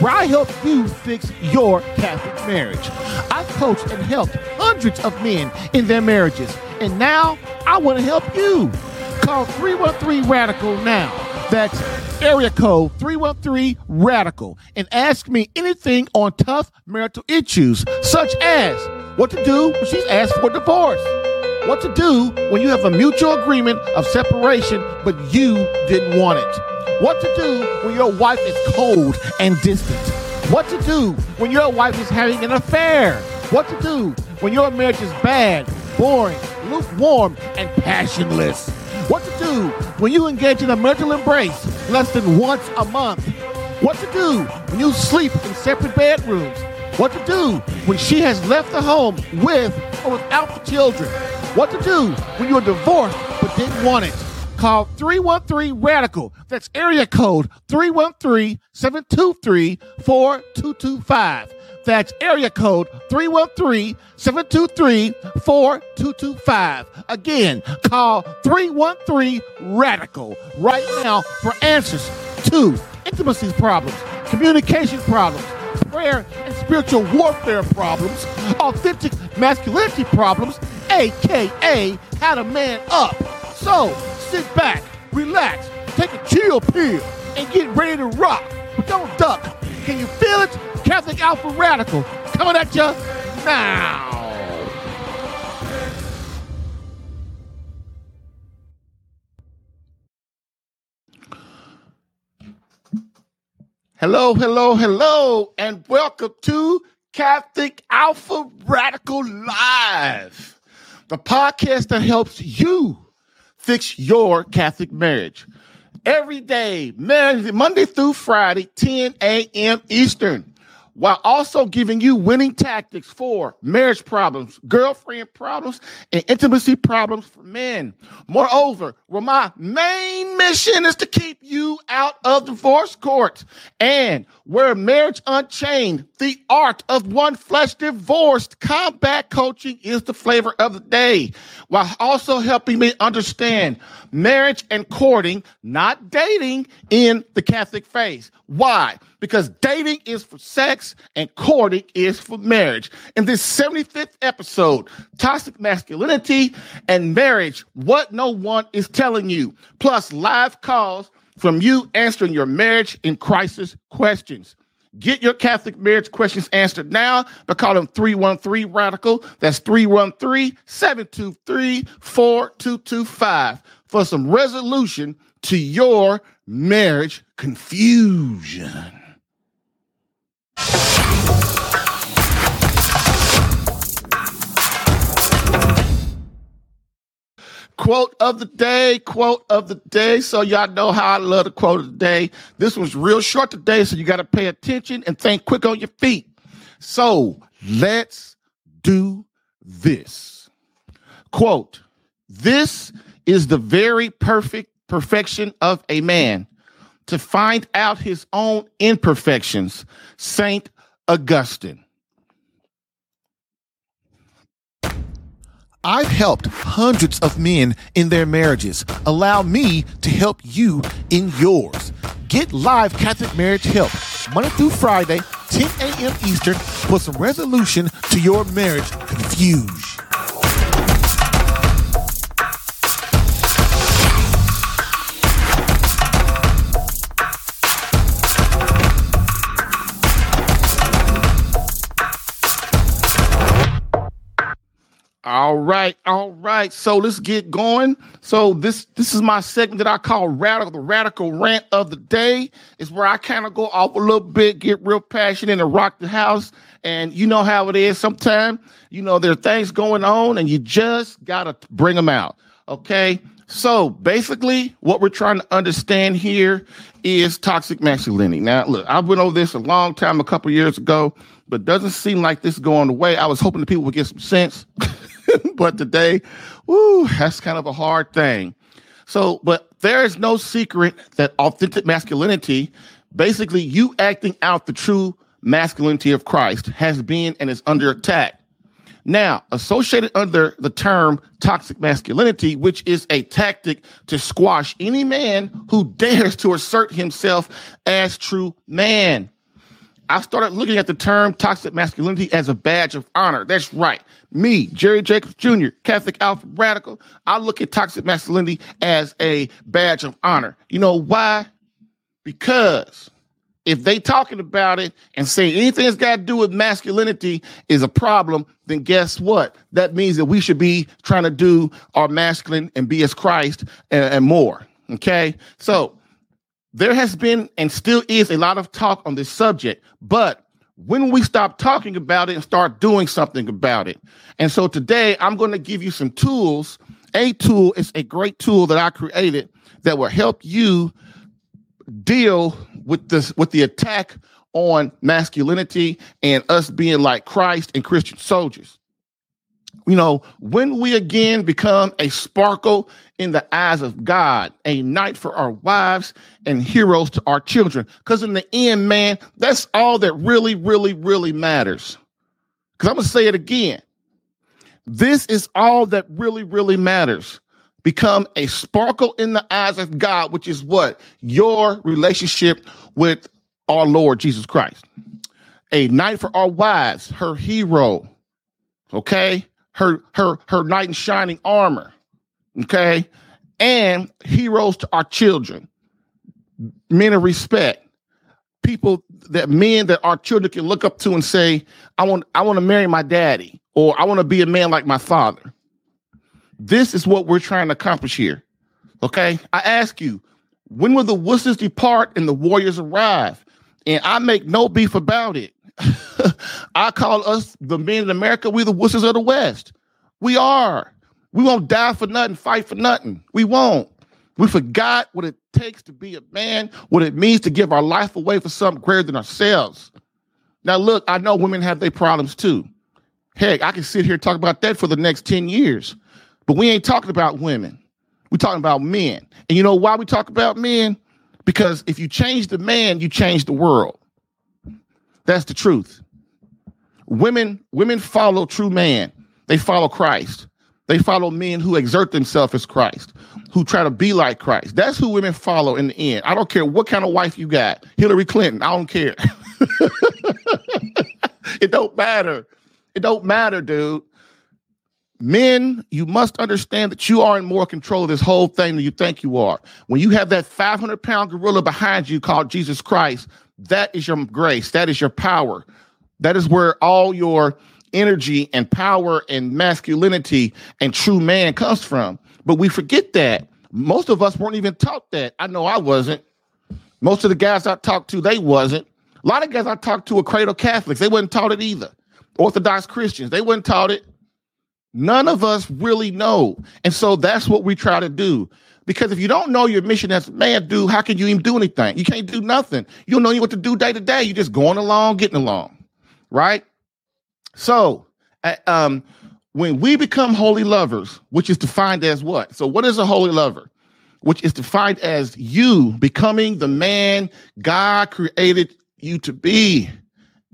where I help you fix your Catholic marriage. I've coached and helped hundreds of men in their marriages, and now I want to help you. Call 313 Radical now. That's area code 313 Radical and ask me anything on tough marital issues, such as what to do when she's asked for divorce, what to do when you have a mutual agreement of separation but you didn't want it, what to do when your wife is cold and distant, what to do when your wife is having an affair, what to do when your marriage is bad, boring, lukewarm, and passionless. What to do when you engage in a marital embrace less than once a month. What to do when you sleep in separate bedrooms. What to do when she has left the home with or without the children. What to do when you're divorced but didn't want it. Call 313 Radical. That's area code 313 723 4225. That's area code 313 723 4225. Again, call 313 Radical right now for answers to intimacy problems, communication problems, prayer and spiritual warfare problems, authentic masculinity problems, aka how to man up. So sit back, relax, take a chill pill, and get ready to rock. But don't duck. Can you feel it? Catholic Alpha Radical coming at you now. Hello, hello, hello, and welcome to Catholic Alpha Radical Live, the podcast that helps you fix your Catholic marriage. Every day, Monday through Friday, 10 a.m. Eastern while also giving you winning tactics for marriage problems, girlfriend problems, and intimacy problems for men. Moreover, well, my main mission is to keep you out of divorce court and where marriage unchained, the art of one flesh divorced combat coaching is the flavor of the day, while also helping me understand marriage and courting, not dating in the Catholic faith. Why? Because dating is for sex and courting is for marriage. In this 75th episode, toxic masculinity and marriage, what no one is telling you, plus live calls from you answering your marriage in crisis questions. Get your Catholic marriage questions answered now by calling 313 Radical. That's 313 723 4225 for some resolution to your marriage confusion. Quote of the day, quote of the day. So y'all know how I love the quote of the day. This was real short today, so you got to pay attention and think quick on your feet. So let's do this. Quote, this is the very perfect perfection of a man to find out his own imperfections. Saint Augustine. I've helped hundreds of men in their marriages. Allow me to help you in yours. Get live Catholic marriage help Monday through Friday, 10 a.m. Eastern, for some resolution to your marriage confusion. All right, all right. So let's get going. So this this is my segment that I call radical the radical rant of the day. Is where I kind of go off a little bit, get real passionate, and rock the house. And you know how it is. Sometimes you know there are things going on, and you just gotta bring them out. Okay. So basically, what we're trying to understand here is toxic masculinity. Now, look, I went over this a long time, a couple years ago, but doesn't seem like this going away. I was hoping the people would get some sense. but today, woo, that's kind of a hard thing. So, but there is no secret that authentic masculinity, basically you acting out the true masculinity of Christ, has been and is under attack. Now, associated under the term toxic masculinity, which is a tactic to squash any man who dares to assert himself as true man. I started looking at the term toxic masculinity as a badge of honor. That's right. Me, Jerry Jacobs Jr., Catholic Alpha Radical, I look at toxic masculinity as a badge of honor. You know why? Because if they talking about it and say anything that's got to do with masculinity is a problem, then guess what? That means that we should be trying to do our masculine and be as Christ and, and more. Okay. So there has been and still is a lot of talk on this subject, but when we stop talking about it and start doing something about it. And so today I'm going to give you some tools. A tool is a great tool that I created that will help you deal with this with the attack on masculinity and us being like Christ and Christian soldiers. You know, when we again become a sparkle in the eyes of God, a knight for our wives and heroes to our children. Because in the end, man, that's all that really, really, really matters. Because I'm going to say it again. This is all that really, really matters become a sparkle in the eyes of God, which is what? Your relationship with our Lord Jesus Christ. A knight for our wives, her hero. Okay? Her her her knight in shining armor. Okay? And heroes to our children. Men of respect. People that men that our children can look up to and say, I want I want to marry my daddy, or I want to be a man like my father. This is what we're trying to accomplish here. Okay. I ask you, when will the wusses depart and the warriors arrive? And I make no beef about it. I call us the men in America, we the wusses of the West. We are. We won't die for nothing, fight for nothing. We won't. We forgot what it takes to be a man, what it means to give our life away for something greater than ourselves. Now, look, I know women have their problems too. Heck, I can sit here and talk about that for the next 10 years. But we ain't talking about women. We're talking about men. And you know why we talk about men? Because if you change the man, you change the world. That's the truth. Women, women follow true man. They follow Christ. They follow men who exert themselves as Christ, who try to be like Christ. That's who women follow in the end. I don't care what kind of wife you got. Hillary Clinton, I don't care. it don't matter. It don't matter, dude. Men, you must understand that you are in more control of this whole thing than you think you are. When you have that 500 pound gorilla behind you called Jesus Christ, that is your grace. That is your power. That is where all your energy and power and masculinity and true man comes from. But we forget that. Most of us weren't even taught that. I know I wasn't. Most of the guys I talked to, they wasn't. A lot of guys I talked to were cradle Catholics. They wasn't taught it either. Orthodox Christians, they wasn't taught it. None of us really know. And so that's what we try to do. Because if you don't know your mission as a man, dude, how can you even do anything? You can't do nothing. You don't know what to do day to day. You're just going along, getting along. Right? So, um, when we become holy lovers, which is defined as what? So, what is a holy lover? Which is defined as you becoming the man God created you to be,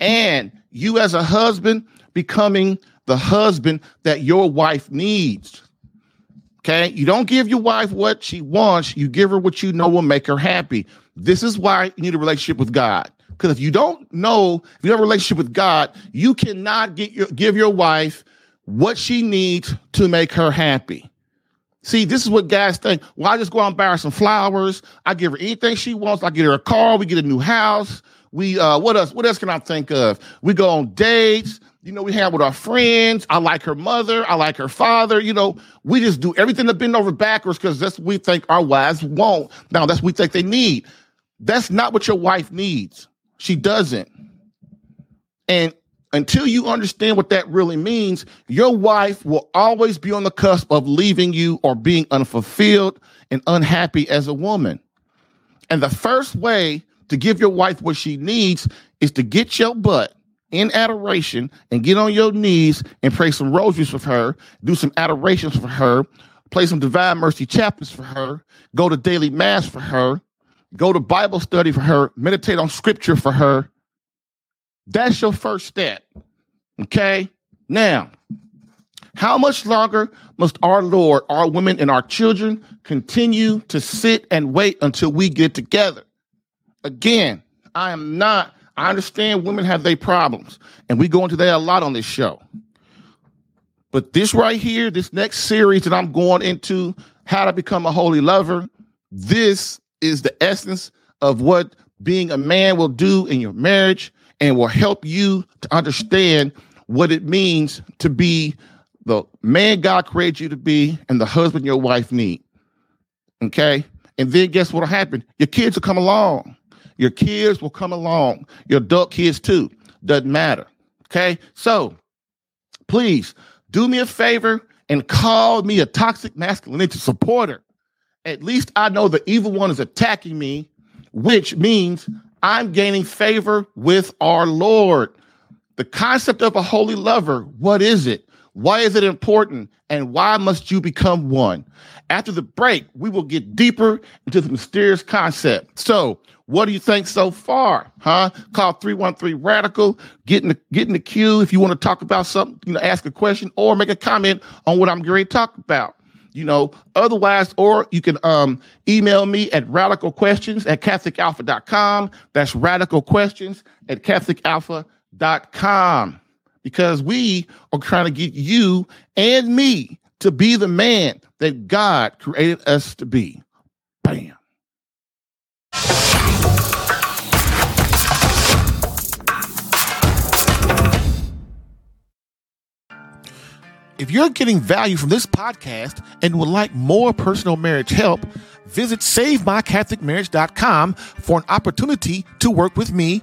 and you as a husband becoming the husband that your wife needs. Okay. You don't give your wife what she wants, you give her what you know will make her happy. This is why you need a relationship with God. Because if you don't know, if you have a relationship with God, you cannot get your, give your wife what she needs to make her happy. See, this is what guys think. Well, I just go out and buy her some flowers. I give her anything she wants. I get her a car. We get a new house. We uh, what else? What else can I think of? We go on dates you know, we have with our friends. I like her mother. I like her father. You know, we just do everything to bend over backwards because that's what we think our wives won't. Now, that's what we think they need. That's not what your wife needs. She doesn't. And until you understand what that really means, your wife will always be on the cusp of leaving you or being unfulfilled and unhappy as a woman. And the first way to give your wife what she needs is to get your butt in adoration and get on your knees and pray some rosaries for her, do some adorations for her, play some divine mercy chaplets for her, go to daily mass for her, go to Bible study for her, meditate on scripture for her. That's your first step. Okay? Now, how much longer must our Lord, our women, and our children continue to sit and wait until we get together? Again, I am not, I understand women have their problems, and we go into that a lot on this show. But this right here, this next series that I'm going into, How to Become a Holy Lover, this is the essence of what being a man will do in your marriage and will help you to understand what it means to be the man God created you to be and the husband your wife need. Okay? And then guess what'll happen? Your kids will come along. Your kids will come along. Your adult kids too. Doesn't matter. Okay? So please do me a favor and call me a toxic masculinity supporter. At least I know the evil one is attacking me, which means I'm gaining favor with our Lord. The concept of a holy lover, what is it? Why is it important? And why must you become one? After the break, we will get deeper into the mysterious concept. So, what do you think so far? Huh? Call 313 Radical. Get in the get in the queue if you want to talk about something, you know, ask a question or make a comment on what I'm going to talk about. You know, otherwise, or you can um, email me at radical questions at catholicalpha.com. That's radical questions at catholicalpha.com because we are trying to get you and me to be the man that God created us to be. Bam. If you're getting value from this podcast and would like more personal marriage help, visit SaveMyCatholicMarriage.com for an opportunity to work with me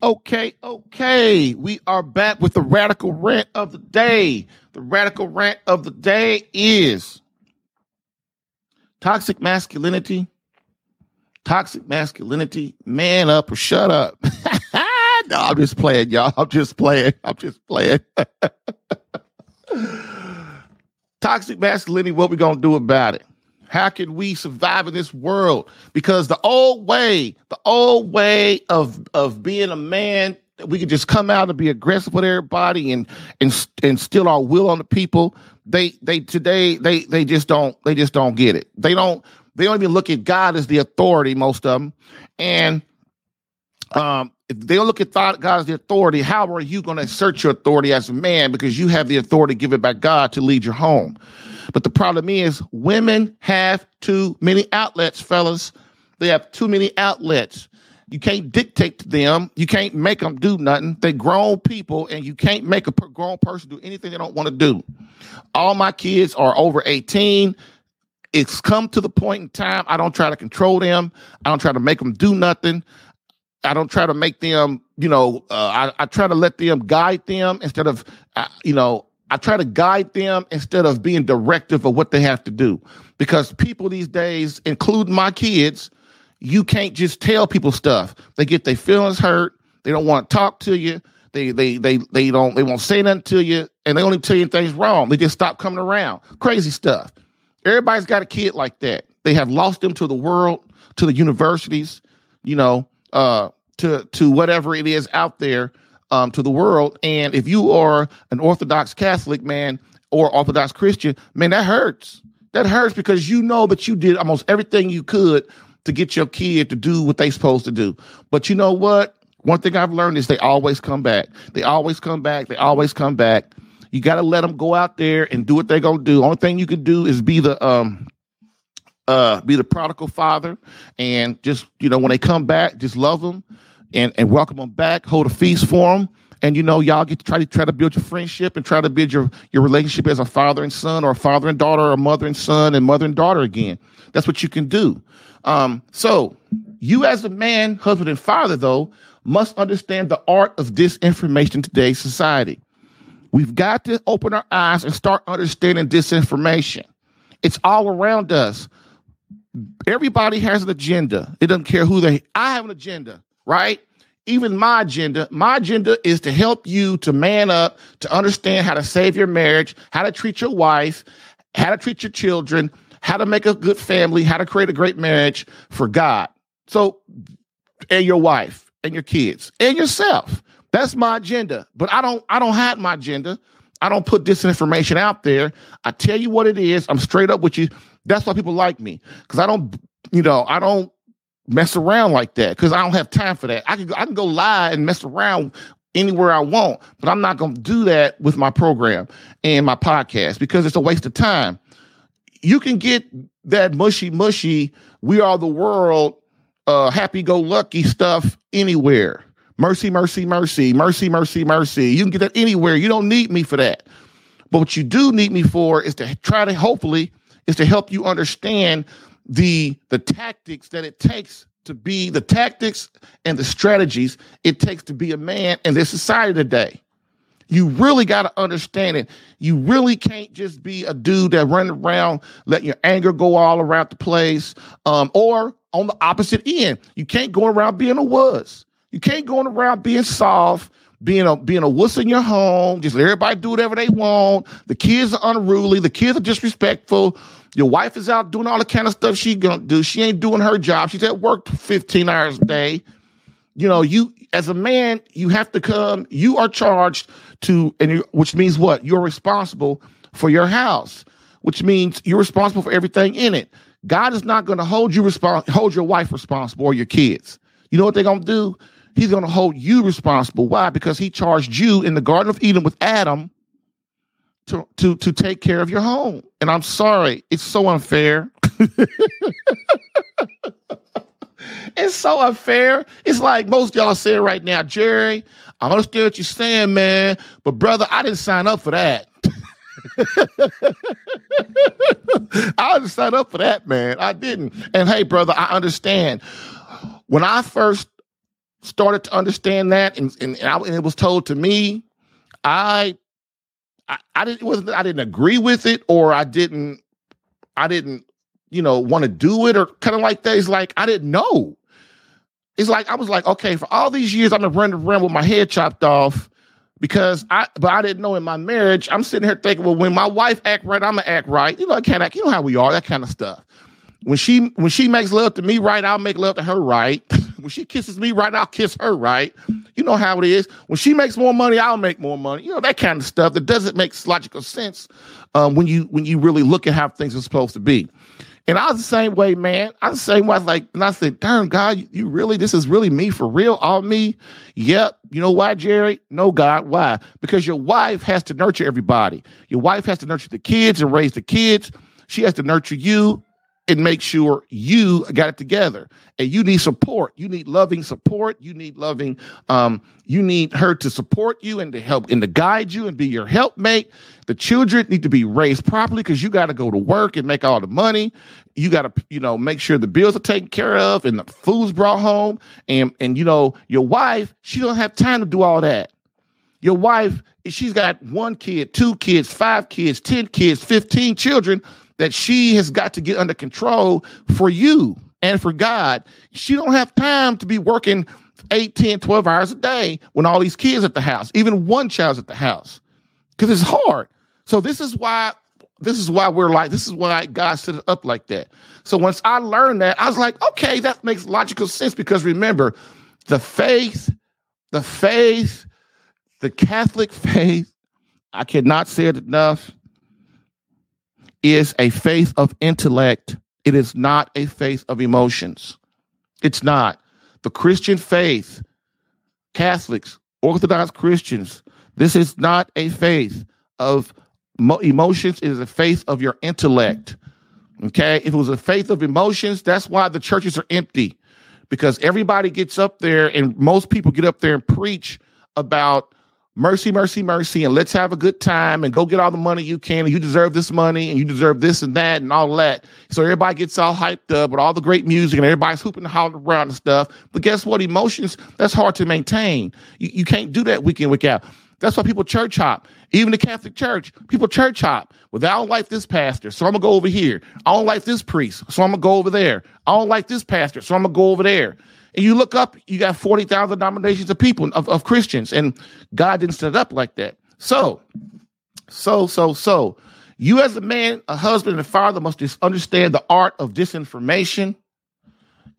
Okay, okay. We are back with the radical rant of the day. The radical rant of the day is toxic masculinity. Toxic masculinity, man up or shut up. no, I'm just playing, y'all. I'm just playing. I'm just playing. toxic masculinity, what we gonna do about it? How can we survive in this world? Because the old way, the old way of of being a man, we could just come out and be aggressive with everybody and and and steal our will on the people. They they today they they just don't they just don't get it. They don't they don't even look at God as the authority. Most of them, and um, if they look at God as the authority, how are you going to assert your authority as a man? Because you have the authority given by God to lead your home. But the problem is, women have too many outlets, fellas. They have too many outlets. You can't dictate to them. You can't make them do nothing. They're grown people, and you can't make a grown person do anything they don't want to do. All my kids are over 18. It's come to the point in time. I don't try to control them. I don't try to make them do nothing. I don't try to make them, you know, uh, I, I, try to let them guide them instead of, uh, you know, I try to guide them instead of being directive of what they have to do. Because people these days, including my kids, you can't just tell people stuff. They get their feelings hurt. They don't want to talk to you. They they they they don't they won't say nothing to you, and they only tell you things wrong. They just stop coming around. Crazy stuff. Everybody's got a kid like that. They have lost them to the world, to the universities, you know, uh, to to whatever it is out there, um, to the world. And if you are an Orthodox Catholic man or Orthodox Christian, man, that hurts. That hurts because you know that you did almost everything you could to get your kid to do what they supposed to do. But you know what? One thing I've learned is they always come back. They always come back. They always come back. You got to let them go out there and do what they're gonna do. Only thing you can do is be the um uh be the prodigal father and just you know when they come back, just love them and and welcome them back. Hold a feast for them. And you know, y'all get to try to try to build your friendship and try to build your your relationship as a father and son, or a father and daughter, or a mother and son, and mother and daughter again. That's what you can do. Um, so you as a man, husband, and father, though, must understand the art of disinformation in today's society. We've got to open our eyes and start understanding disinformation. It's all around us. Everybody has an agenda. It doesn't care who they I have an agenda, right? Even my agenda, my agenda is to help you to man up, to understand how to save your marriage, how to treat your wife, how to treat your children, how to make a good family, how to create a great marriage for God. So, and your wife and your kids and yourself. That's my agenda. But I don't I don't hide my agenda. I don't put disinformation out there. I tell you what it is. I'm straight up with you. That's why people like me. Because I don't, you know, I don't mess around like that. Because I don't have time for that. I can I can go lie and mess around anywhere I want, but I'm not gonna do that with my program and my podcast because it's a waste of time. You can get that mushy mushy, we are the world, uh, happy go lucky stuff anywhere. Mercy, mercy, mercy, mercy, mercy, mercy. You can get that anywhere. You don't need me for that. But what you do need me for is to try to hopefully is to help you understand the the tactics that it takes to be the tactics and the strategies it takes to be a man in this society today. You really got to understand it. You really can't just be a dude that run around letting your anger go all around the place, um, or on the opposite end, you can't go around being a wuss. You can't go around being soft, being a being a wuss in your home. Just let everybody do whatever they want. The kids are unruly. The kids are disrespectful. Your wife is out doing all the kind of stuff she gonna do. She ain't doing her job. She's at work 15 hours a day. You know, you as a man, you have to come. You are charged to, and you, which means what? You're responsible for your house, which means you're responsible for everything in it. God is not going to hold you respons- hold your wife responsible or your kids. You know what they're going to do? He's going to hold you responsible. Why? Because he charged you in the Garden of Eden with Adam to, to, to take care of your home. And I'm sorry, it's so unfair. it's so unfair. It's like most y'all saying right now, Jerry, I understand what you're saying, man, but brother, I didn't sign up for that. I didn't sign up for that, man. I didn't. And hey, brother, I understand. When I first started to understand that, and, and, I, and it was told to me, I, I, I didn't wasn't I didn't agree with it, or I didn't, I didn't, you know, want to do it, or kind of like that. It's like I didn't know. It's like I was like, okay, for all these years I've been running around with my head chopped off because I, but I didn't know in my marriage. I'm sitting here thinking, well, when my wife act right, I'm gonna act right. You know, I can't act. You know how we are, that kind of stuff. When she when she makes love to me right, I'll make love to her right. when she kisses me right, I'll kiss her right. You know how it is. When she makes more money, I'll make more money. You know that kind of stuff that doesn't make logical sense um, when you when you really look at how things are supposed to be. And I was the same way, man. I was the same way. I was like, and I said, darn God, you really, this is really me for real, all me? Yep. You know why, Jerry? No, God. Why? Because your wife has to nurture everybody. Your wife has to nurture the kids and raise the kids. She has to nurture you and make sure you got it together. And you need support. You need loving support. You need loving, um, you need her to support you and to help and to guide you and be your helpmate. The children need to be raised properly because you got to go to work and make all the money. You got to, you know, make sure the bills are taken care of and the food's brought home. And and you know, your wife, she don't have time to do all that. Your wife, she's got one kid, two kids, five kids, 10 kids, 15 children that she has got to get under control for you and for God. She don't have time to be working 8, 10, 12 hours a day when all these kids at the house, even one child's at the house, because it's hard. So this is why this is why we're like, this is why God set it up like that. So once I learned that, I was like, okay, that makes logical sense because remember, the faith, the faith, the Catholic faith, I cannot say it enough, is a faith of intellect. It is not a faith of emotions. It's not. The Christian faith, Catholics, Orthodox Christians, this is not a faith of emotions. It is a faith of your intellect. Okay. If it was a faith of emotions, that's why the churches are empty because everybody gets up there and most people get up there and preach about mercy, mercy, mercy, and let's have a good time and go get all the money you can. And you deserve this money and you deserve this and that and all that. So everybody gets all hyped up with all the great music and everybody's hooping and hollering around and stuff. But guess what? Emotions, that's hard to maintain. You, you can't do that week in, week out. That's why people church hop. Even the Catholic Church, people church hop. Well, I don't like this pastor, so I'm gonna go over here. I don't like this priest, so I'm gonna go over there. I don't like this pastor, so I'm gonna go over there. And you look up, you got 40,000 denominations of people, of, of Christians, and God didn't set it up like that. So, so, so, so, you as a man, a husband, and a father must understand the art of disinformation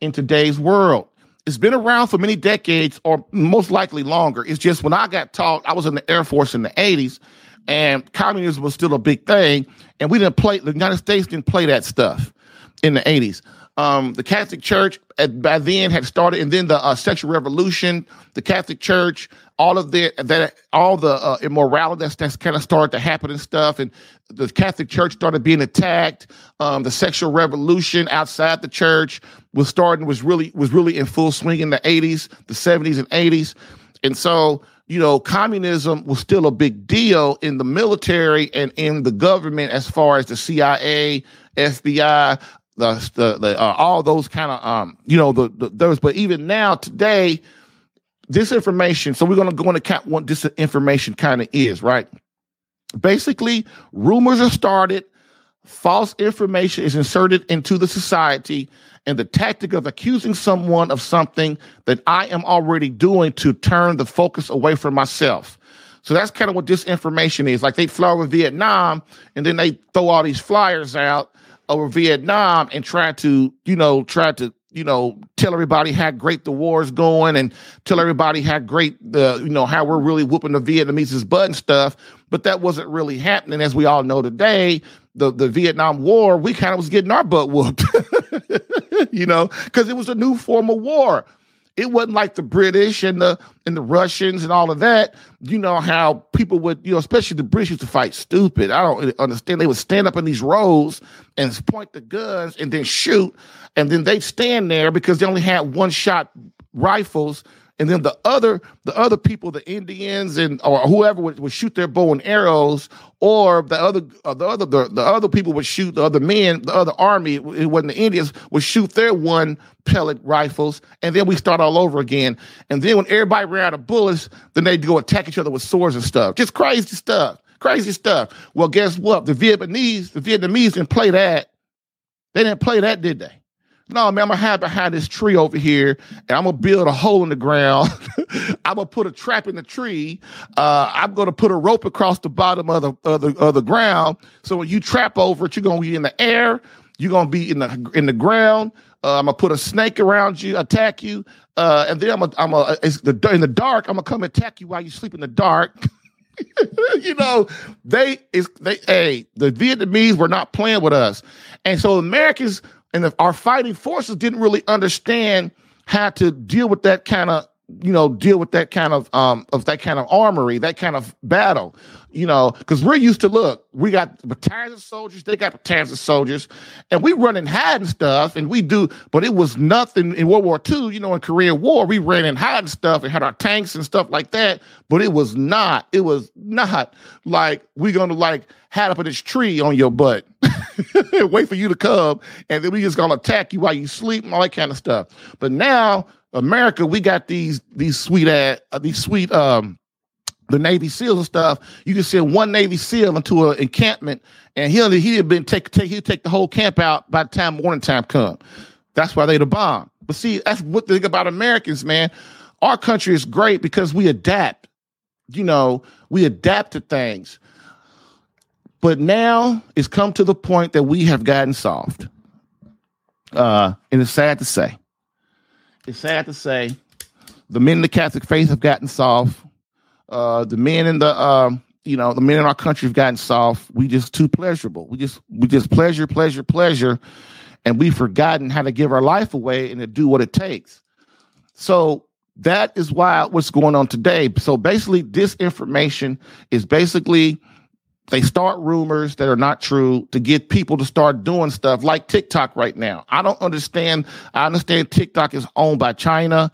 in today's world. It's been around for many decades, or most likely longer. It's just when I got taught, I was in the Air Force in the 80s, and communism was still a big thing, and we didn't play, the United States didn't play that stuff in the 80s um, the Catholic Church at, by then had started, and then the uh, sexual revolution, the Catholic Church, all of the that all the uh, immorality that's, that's kind of started to happen and stuff, and the Catholic Church started being attacked. Um, the sexual revolution outside the church was starting was really was really in full swing in the eighties, the seventies and eighties, and so you know, communism was still a big deal in the military and in the government as far as the CIA, FBI, the, the, the uh, all those kind of um you know the, the those but even now today disinformation so we're going to go into count what disinformation kind of is right basically rumors are started false information is inserted into the society and the tactic of accusing someone of something that I am already doing to turn the focus away from myself. So that's kind of what disinformation is. Like they fly over Vietnam and then they throw all these flyers out over Vietnam and try to, you know, try to, you know, tell everybody how great the war is going and tell everybody how great the, you know, how we're really whooping the Vietnamese's butt and stuff. But that wasn't really happening. As we all know today, the, the Vietnam War, we kind of was getting our butt whooped, you know, because it was a new form of war. It wasn't like the British and the and the Russians and all of that. You know how people would, you know, especially the British used to fight stupid. I don't understand. They would stand up in these rows and point the guns and then shoot, and then they'd stand there because they only had one shot rifles and then the other the other people the indians and or whoever would, would shoot their bow and arrows or the other uh, the other the, the other people would shoot the other men the other army it wasn't the indians would shoot their one pellet rifles. And then we start all over again. And then when everybody ran out of bullets then they'd go attack each other with swords and stuff. Just crazy stuff. Crazy stuff. Well guess what? The vietnamese the vietnamese didn't play that. They didn't play that did they no, man, I'm gonna hide behind this tree over here, and I'm gonna build a hole in the ground. I'm gonna put a trap in the tree. Uh, I'm gonna put a rope across the bottom of the, of the of the ground. So when you trap over it, you're gonna be in the air. You're gonna be in the in the ground. Uh, I'm gonna put a snake around you, attack you, uh, and then I'm gonna I'm gonna the in the dark. I'm gonna come attack you while you sleep in the dark. you know, they is they hey the Vietnamese were not playing with us, and so Americans and our fighting forces didn't really understand how to deal with that kind of you know deal with that kind of um of that kind of armory that kind of battle you know because we're used to look we got battalions of soldiers they got battalions of soldiers and we run and hide and stuff and we do but it was nothing in world war ii you know in korean war we ran and hide and stuff and had our tanks and stuff like that but it was not it was not like we're gonna like hide up in this tree on your butt wait for you to come, and then we just gonna attack you while you sleep and all that kind of stuff. But now, America, we got these these sweet ass uh, these sweet um the Navy SEALs and stuff. You can send one Navy SEAL into an encampment, and he'll he had been take take he'll take the whole camp out by the time morning time come. That's why they the bomb. But see, that's what the thing about Americans, man. Our country is great because we adapt. You know, we adapt to things But now it's come to the point that we have gotten soft. Uh, and it's sad to say. It's sad to say the men in the Catholic faith have gotten soft. Uh, the men in the um, you know, the men in our country have gotten soft. We just too pleasurable. We just we just pleasure, pleasure, pleasure, and we've forgotten how to give our life away and to do what it takes. So that is why what's going on today. So basically, disinformation is basically they start rumors that are not true to get people to start doing stuff like TikTok right now. I don't understand. I understand TikTok is owned by China,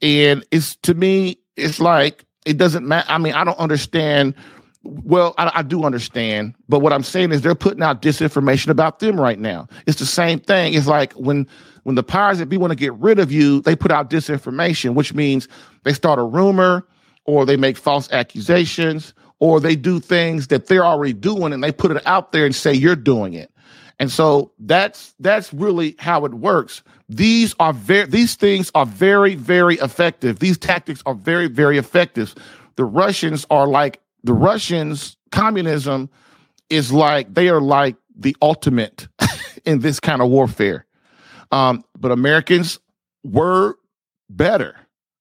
and it's to me, it's like it doesn't matter. I mean, I don't understand. Well, I, I, do understand, but what I'm saying is they're putting out disinformation about them right now. It's the same thing. It's like when when the powers that be want to get rid of you, they put out disinformation, which means they start a rumor or they make false accusations or they do things that they're already doing and they put it out there and say you're doing it. And so that's that's really how it works. These are very these things are very very effective. These tactics are very very effective. The Russians are like the Russians communism is like they are like the ultimate in this kind of warfare. Um, but Americans were better.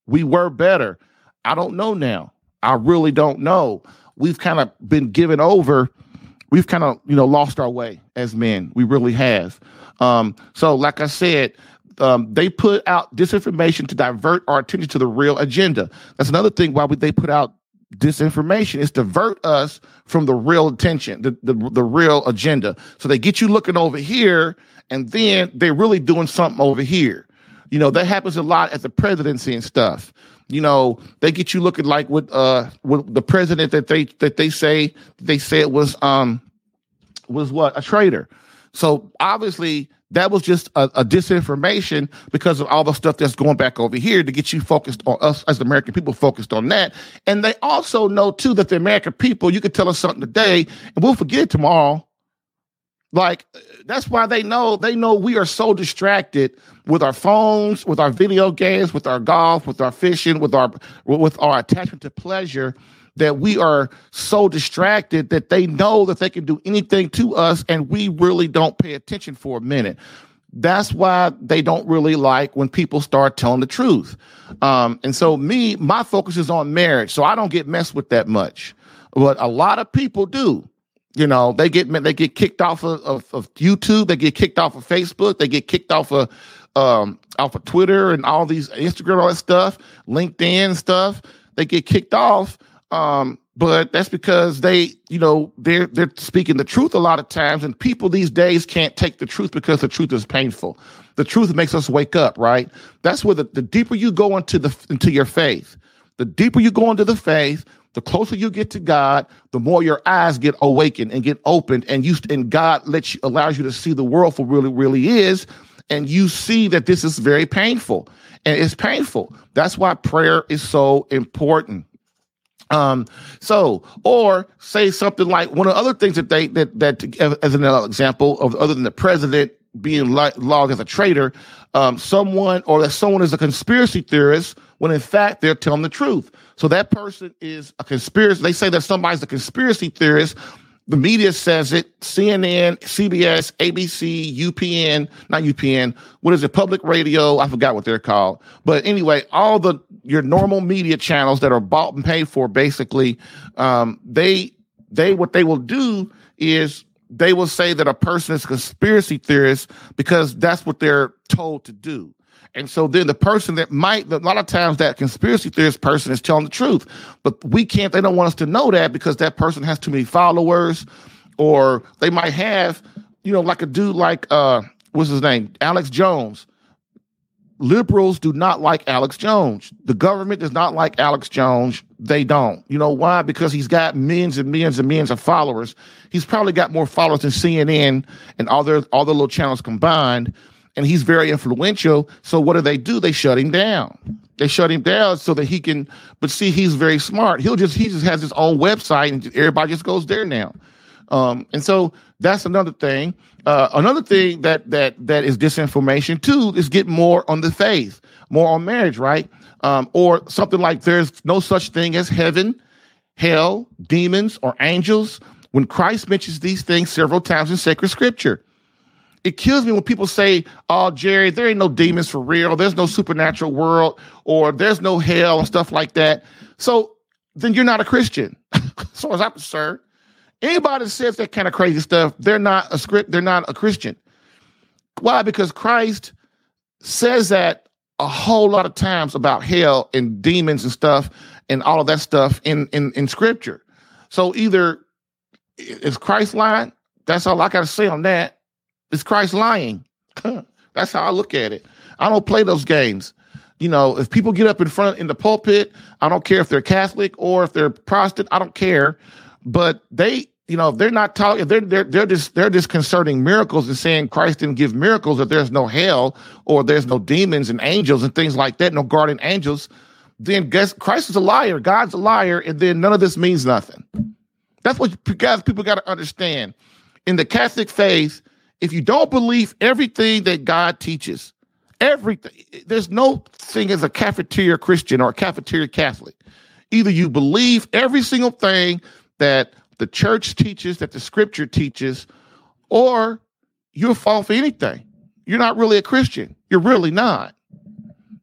We were better. I don't know now. I really don't know. We've kind of been given over. We've kind of, you know, lost our way as men. We really have. Um, so, like I said, um, they put out disinformation to divert our attention to the real agenda. That's another thing why they put out disinformation is divert us from the real attention, the, the, the real agenda. So they get you looking over here and then they're really doing something over here. You know, that happens a lot at the presidency and stuff. You know, they get you looking like with uh with the president that they that they say they said was um was what a traitor. So obviously that was just a, a, disinformation because of all the stuff that's going back over here to get you focused on us as the American people focused on that. And they also know too that the American people, you could tell us something today and we'll forget it tomorrow. Like that's why they know they know we are so distracted with our phones, with our video games, with our golf, with our fishing, with our with our attachment to pleasure that we are so distracted that they know that they can do anything to us and we really don't pay attention for a minute. That's why they don't really like when people start telling the truth. Um, and so me, my focus is on marriage. So I don't get messed with that much. But a lot of people do. You know, they get they get kicked off of, of, of, YouTube, they get kicked off of Facebook, they get kicked off of um off of Twitter and all these Instagram, all that stuff, LinkedIn stuff. They get kicked off. Um, but that's because they, you know, they're they're speaking the truth a lot of times, and people these days can't take the truth because the truth is painful. The truth makes us wake up, right? That's where the, the deeper you go into the into your faith, the deeper you go into the faith, the closer you get to God, the more your eyes get awakened and get opened, and you and God lets you allows you to see the world for really, really is, and you see that this is very painful, and it's painful. That's why prayer is so important. Um, so, or say something like one of the other things that they that that as an example of other than the president being logged as a traitor, um, someone or that someone is a conspiracy theorist when in fact they're telling the truth. So that person is a conspiracy. They say that somebody's a conspiracy theorist. The media says it. CNN, CBS, ABC, UPN, not UPN. What is it? Public radio. I forgot what they're called. But anyway, all the your normal media channels that are bought and paid for, basically, um, they they what they will do is they will say that a person is a conspiracy theorist because that's what they're told to do. And so then the person that might, a lot of times that conspiracy theorist person is telling the truth, but we can't, they don't want us to know that because that person has too many followers or they might have, you know, like a dude like, uh, what's his name? Alex Jones. Liberals do not like Alex Jones. The government does not like Alex Jones. They don't. You know why? Because he's got millions and millions and millions of followers. He's probably got more followers than CNN and all their all the little channels combined and he's very influential. So what do they do? They shut him down. They shut him down so that he can. But see, he's very smart. He'll just he just has his own website, and everybody just goes there now. Um, and so that's another thing. Uh, another thing that that that is disinformation too is get more on the faith, more on marriage, right? Um, or something like there's no such thing as heaven, hell, demons, or angels when Christ mentions these things several times in sacred scripture. It kills me when people say, Oh, Jerry, there ain't no demons for real. There's no supernatural world or there's no hell and stuff like that. So then you're not a Christian, as far as I'm concerned. Anybody that says that kind of crazy stuff, they're not a script, they're not a Christian. Why? Because Christ says that a whole lot of times about hell and demons and stuff and all of that stuff in in, in scripture. So either is Christ lying? That's all I gotta say on that. Is Christ lying? That's how I look at it. I don't play those games. You know, if people get up in front in the pulpit, I don't care if they're Catholic or if they're Protestant, I don't care. But they you know, if they're not talking. They're they're they're just they're just concerning miracles and saying Christ didn't give miracles. That there's no hell or there's no demons and angels and things like that. No guardian angels. Then guess Christ is a liar. God's a liar, and then none of this means nothing. That's what you guys people got to understand. In the Catholic faith, if you don't believe everything that God teaches, everything, there's no thing as a cafeteria Christian or a cafeteria Catholic. Either you believe every single thing that the church teaches, that the scripture teaches, or you'll fall for anything. You're not really a Christian. You're really not.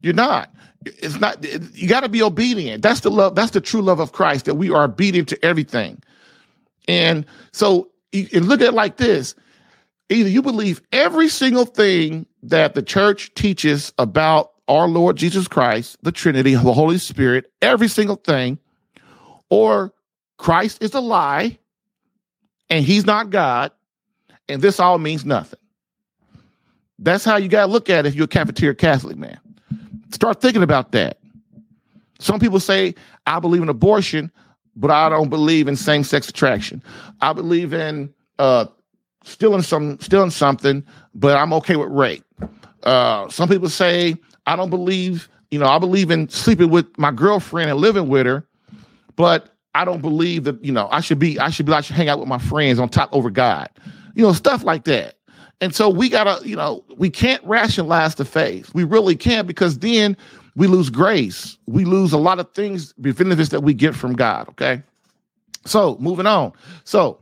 You're not. It's not, you got to be obedient. That's the love, that's the true love of Christ, that we are obedient to everything. And so, and look at it like this either you believe every single thing that the church teaches about our Lord Jesus Christ, the Trinity, the Holy Spirit, every single thing, or Christ is a lie and he's not God, and this all means nothing. That's how you got to look at it if you're a cafeteria Catholic, man. Start thinking about that. Some people say, I believe in abortion, but I don't believe in same sex attraction. I believe in uh, stealing some stealing something, but I'm okay with rape. Uh, some people say I don't believe, you know, I believe in sleeping with my girlfriend and living with her, but I don't believe that, you know, I should be, I should be, I should hang out with my friends on top over God, you know, stuff like that. And so we gotta, you know, we can't rationalize the faith. We really can't because then we lose grace. We lose a lot of things, benefits that we get from God. Okay. So moving on. So,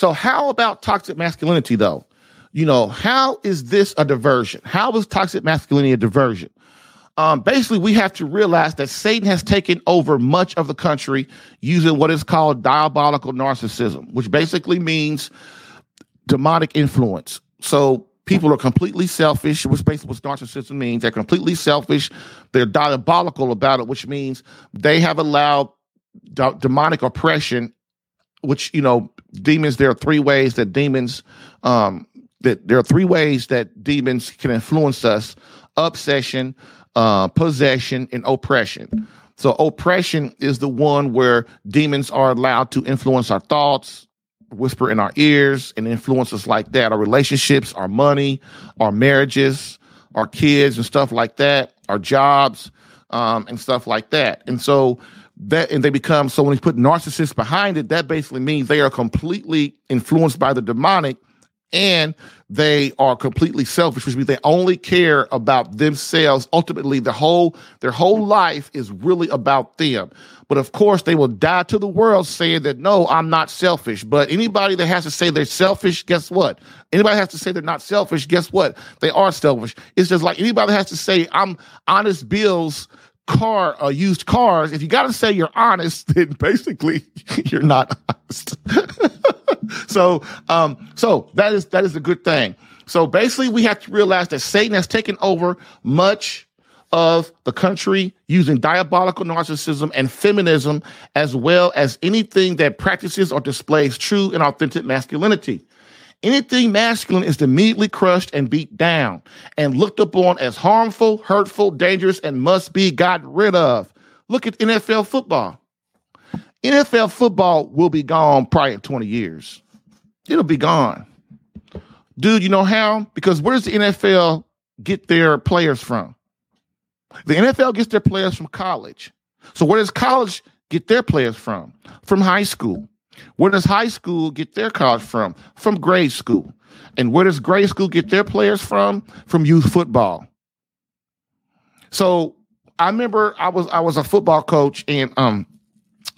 so how about toxic masculinity though? You know, how is this a diversion? How is toxic masculinity a diversion? um, basically, we have to realize that Satan has taken over much of the country using what is called diabolical narcissism, which basically means demonic influence. So people are completely selfish, which basically what narcissism means. They're completely selfish. They're diabolical about it, which means they have allowed d- demonic oppression, which, you know, demons, there are three ways that demons, um, that there are three ways that demons can influence us obsession, uh, possession, and oppression. So, oppression is the one where demons are allowed to influence our thoughts, whisper in our ears, and influence us like that. Our relationships, our money, our marriages, our kids, and stuff like that, our jobs, um, and stuff like that. And so, that and they become so when you put narcissists behind it, that basically means they are completely influenced by the demonic and they are completely selfish, which means they only care about themselves. Ultimately, the whole their whole life is really about them. But of course, they will die to the world saying that no, I'm not selfish. But anybody that has to say they're selfish, guess what? Anybody has to say they're not selfish, guess what? They are selfish. It's just like anybody has to say I'm honest bills car uh, used cars if you got to say you're honest then basically you're not honest. So um so that is that is a good thing. So basically we have to realize that satan has taken over much of the country using diabolical narcissism and feminism as well as anything that practices or displays true and authentic masculinity Anything masculine is immediately crushed and beat down and looked upon as harmful, hurtful, dangerous, and must be got rid of. Look at NFL football. NFL football will be gone probably in 20 years. It'll be gone. Dude, you know how? Because where does the NFL get their players from? The NFL gets their players from college. So where does college get their players from? From high school. Where does high school get their college from? From grade school. And where does grade school get their players from? From youth football. So I remember I was I was a football coach and um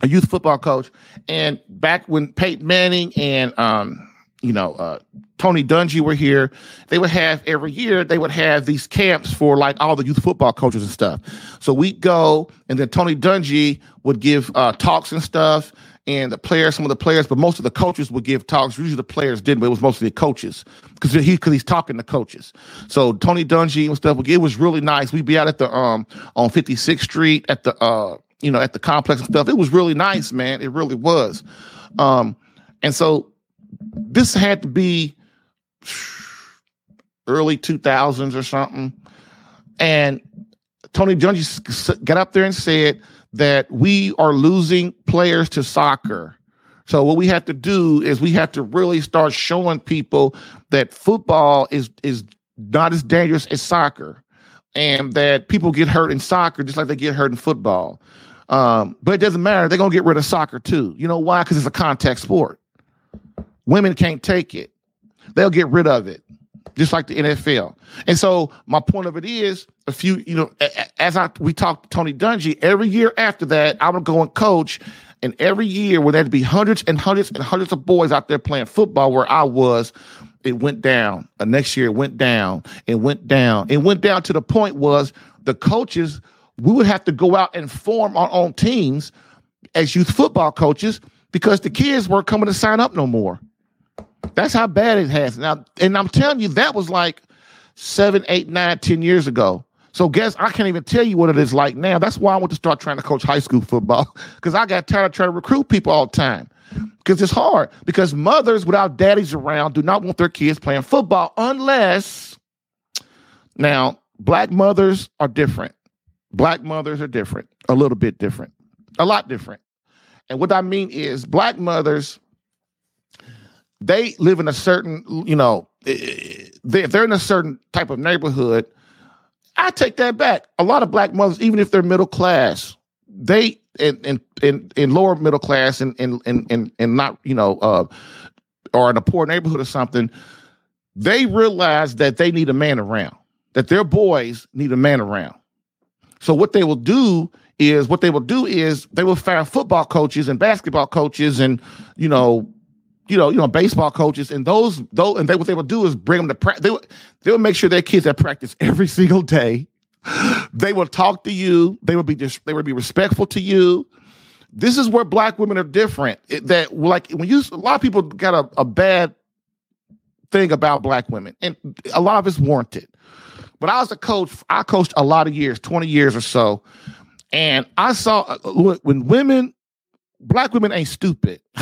a youth football coach. And back when Peyton Manning and um, you know, uh, Tony Dungy were here. They would have every year, they would have these camps for like all the youth football coaches and stuff. So we'd go, and then Tony Dungy would give uh, talks and stuff, and the players, some of the players, but most of the coaches would give talks. Usually the players didn't, but it was mostly the coaches because he because he's talking to coaches. So Tony Dungy and stuff, it was really nice. We'd be out at the um on 56th Street at the uh you know at the complex and stuff. It was really nice, man. It really was. Um, and so this had to be early 2000s or something. And Tony Dungy got up there and said that we are losing players to soccer. So what we have to do is we have to really start showing people that football is is not as dangerous as soccer, and that people get hurt in soccer just like they get hurt in football. Um, but it doesn't matter; they're gonna get rid of soccer too. You know why? Because it's a contact sport. Women can't take it. They'll get rid of it, just like the NFL. And so my point of it is a few, you know, as I we talked to Tony Dungy, every year after that, I would go and coach. And every year where there'd be hundreds and hundreds and hundreds of boys out there playing football where I was, it went down. The next year it went down. It went down. It went down to the point was the coaches, we would have to go out and form our own teams as youth football coaches because the kids weren't coming to sign up no more. That's how bad it has now. And I'm telling you, that was like seven, eight, nine, ten years ago. So guess I can't even tell you what it is like now. That's why I want to start trying to coach high school football because I got tired of trying to recruit people all the time. Because it's hard. Because mothers without daddies around do not want their kids playing football unless now black mothers are different. Black mothers are different, a little bit different, a lot different. And what I mean is black mothers they live in a certain, you know, eh, they, they're in a certain type of neighborhood. I take that back. A lot of black mothers, even if they're middle class, they in in in, in lower middle class and and and and not you know uh, or in a poor neighborhood or something, they realize that they need a man around. That their boys need a man around. So what they will do is what they will do is they will fire football coaches and basketball coaches and you know you know, you know, baseball coaches, and those, those, and they what they would do is bring them to practice. They would, they would make sure their kids at practice every single day. They would talk to you. They would be just, they would be respectful to you. This is where black women are different. It, that like when you, a lot of people got a, a bad thing about black women, and a lot of it's warranted. But I was a coach. I coached a lot of years, twenty years or so, and I saw uh, when women, black women ain't stupid.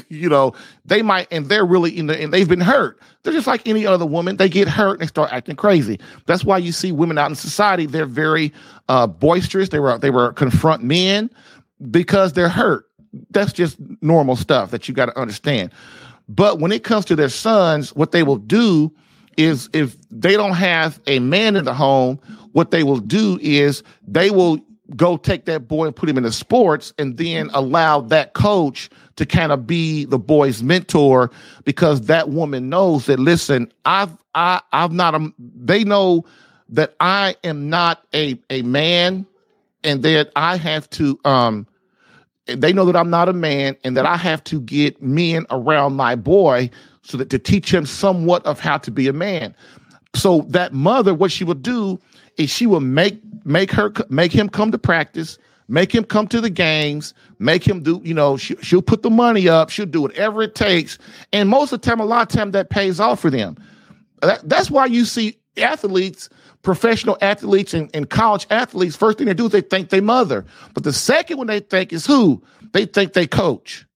you know, they might, and they're really in the, and they've been hurt. They're just like any other woman. They get hurt and they start acting crazy. That's why you see women out in society. They're very uh, boisterous. They were, they were confront men because they're hurt. That's just normal stuff that you got to understand. But when it comes to their sons, what they will do is if they don't have a man in the home, what they will do is they will go take that boy and put him into sports and then allow that coach to kind of be the boy's mentor because that woman knows that listen i've i i've not a they know that i am not a a man and that i have to um they know that i'm not a man and that i have to get men around my boy so that to teach him somewhat of how to be a man. So that mother what she would do is she will make make her make him come to practice, make him come to the games, make him do, you know, she, she'll put the money up, she'll do whatever it takes. And most of the time, a lot of time that pays off for them. That, that's why you see athletes, professional athletes and, and college athletes, first thing they do is they think they mother. But the second one they think is who? They think they coach.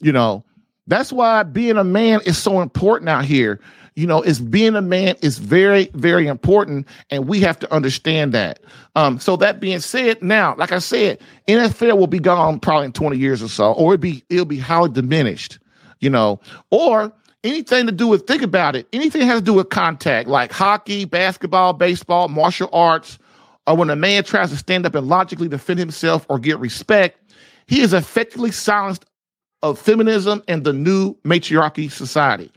You know, that's why being a man is so important out here you know, is being a man is very, very important, and we have to understand that. Um, so that being said, now, like I said, NFL will be gone probably in 20 years or so, or it'll be it'll be highly diminished, you know, or anything to do with think about it, anything has to do with contact, like hockey, basketball, baseball, martial arts, or when a man tries to stand up and logically defend himself or get respect, he is effectively silenced of feminism and the new matriarchy society.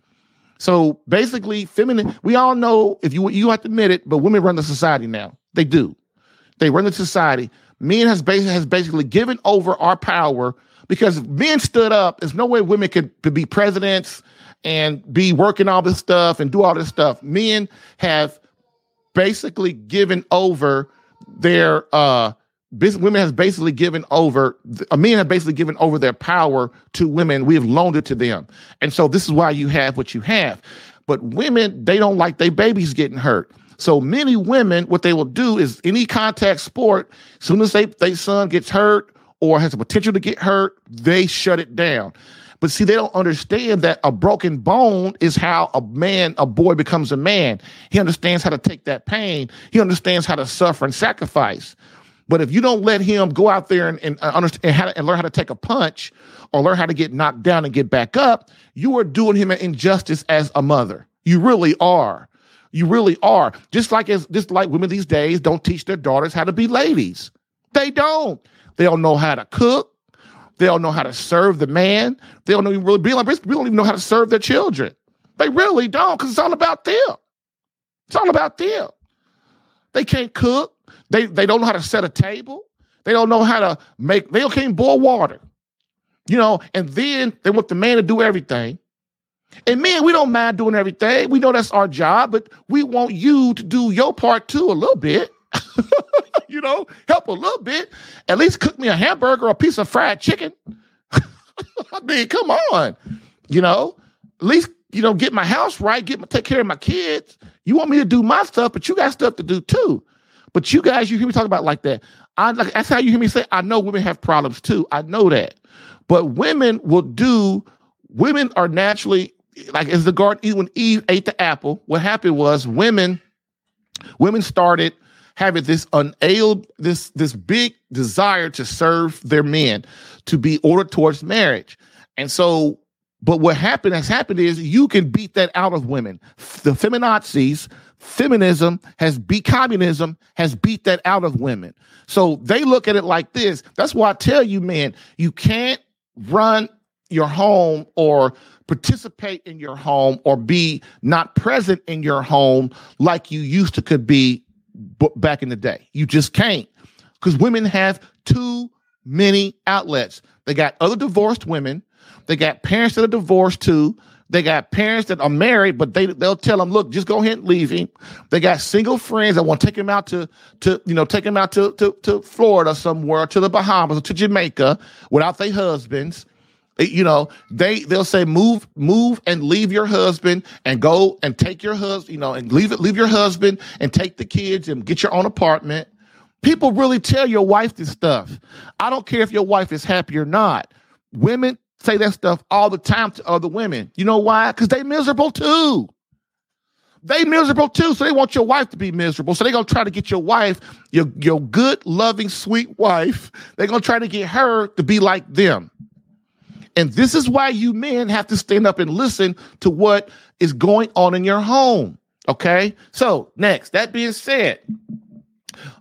So basically, feminine. We all know if you you have to admit it, but women run the society now. They do. They run the society. Men has basically has basically given over our power because men stood up. There's no way women could, could be presidents and be working all this stuff and do all this stuff. Men have basically given over their uh women has basically given over men have basically given over their power to women we have loaned it to them and so this is why you have what you have but women they don't like their babies getting hurt so many women what they will do is any contact sport soon as they their son gets hurt or has the potential to get hurt they shut it down but see, they don't understand that a broken bone is how a man, a boy becomes a man. He understands how to take that pain. He understands how to suffer and sacrifice. But if you don't let him go out there and, and uh, understand and, how to, and learn how to take a punch or learn how to get knocked down and get back up, you are doing him an injustice as a mother. You really are. You really are. Just like as just like women these days don't teach their daughters how to be ladies. They don't. They don't know how to cook. They don't know how to serve the man. They don't even really be like, we don't even know how to serve their children. They really don't, because it's all about them. It's all about them. They can't cook. They they don't know how to set a table. They don't know how to make. They can't boil water. You know, and then they want the man to do everything. And man, we don't mind doing everything. We know that's our job, but we want you to do your part too a little bit. you know, help a little bit. At least cook me a hamburger or a piece of fried chicken. I mean, come on. You know, at least, you know, get my house right, get my, take care of my kids. You want me to do my stuff, but you got stuff to do too. But you guys, you hear me talk about like that. I like that's how you hear me say, I know women have problems too. I know that. But women will do, women are naturally like as the garden when Eve ate the apple, what happened was women, women started having this unailed, this this big desire to serve their men, to be ordered towards marriage. And so, but what happened has happened is you can beat that out of women. The feminazis, feminism has beat communism, has beat that out of women. So they look at it like this. That's why I tell you, man, you can't run your home or participate in your home or be not present in your home like you used to could be back in the day. You just can't because women have too many outlets. They got other divorced women. They got parents that are divorced too. They got parents that are married, but they they'll tell them, look, just go ahead and leave him. They got single friends that want to take him out to to you know take him out to to to Florida somewhere, to the Bahamas, or to Jamaica without their husbands. You know they they'll say move move and leave your husband and go and take your husband you know and leave it leave your husband and take the kids and get your own apartment. People really tell your wife this stuff. I don't care if your wife is happy or not. Women say that stuff all the time to other women you know why because they miserable too they miserable too so they want your wife to be miserable so they're to try to get your wife your, your good loving sweet wife they're to try to get her to be like them and this is why you men have to stand up and listen to what is going on in your home. Okay. So, next, that being said,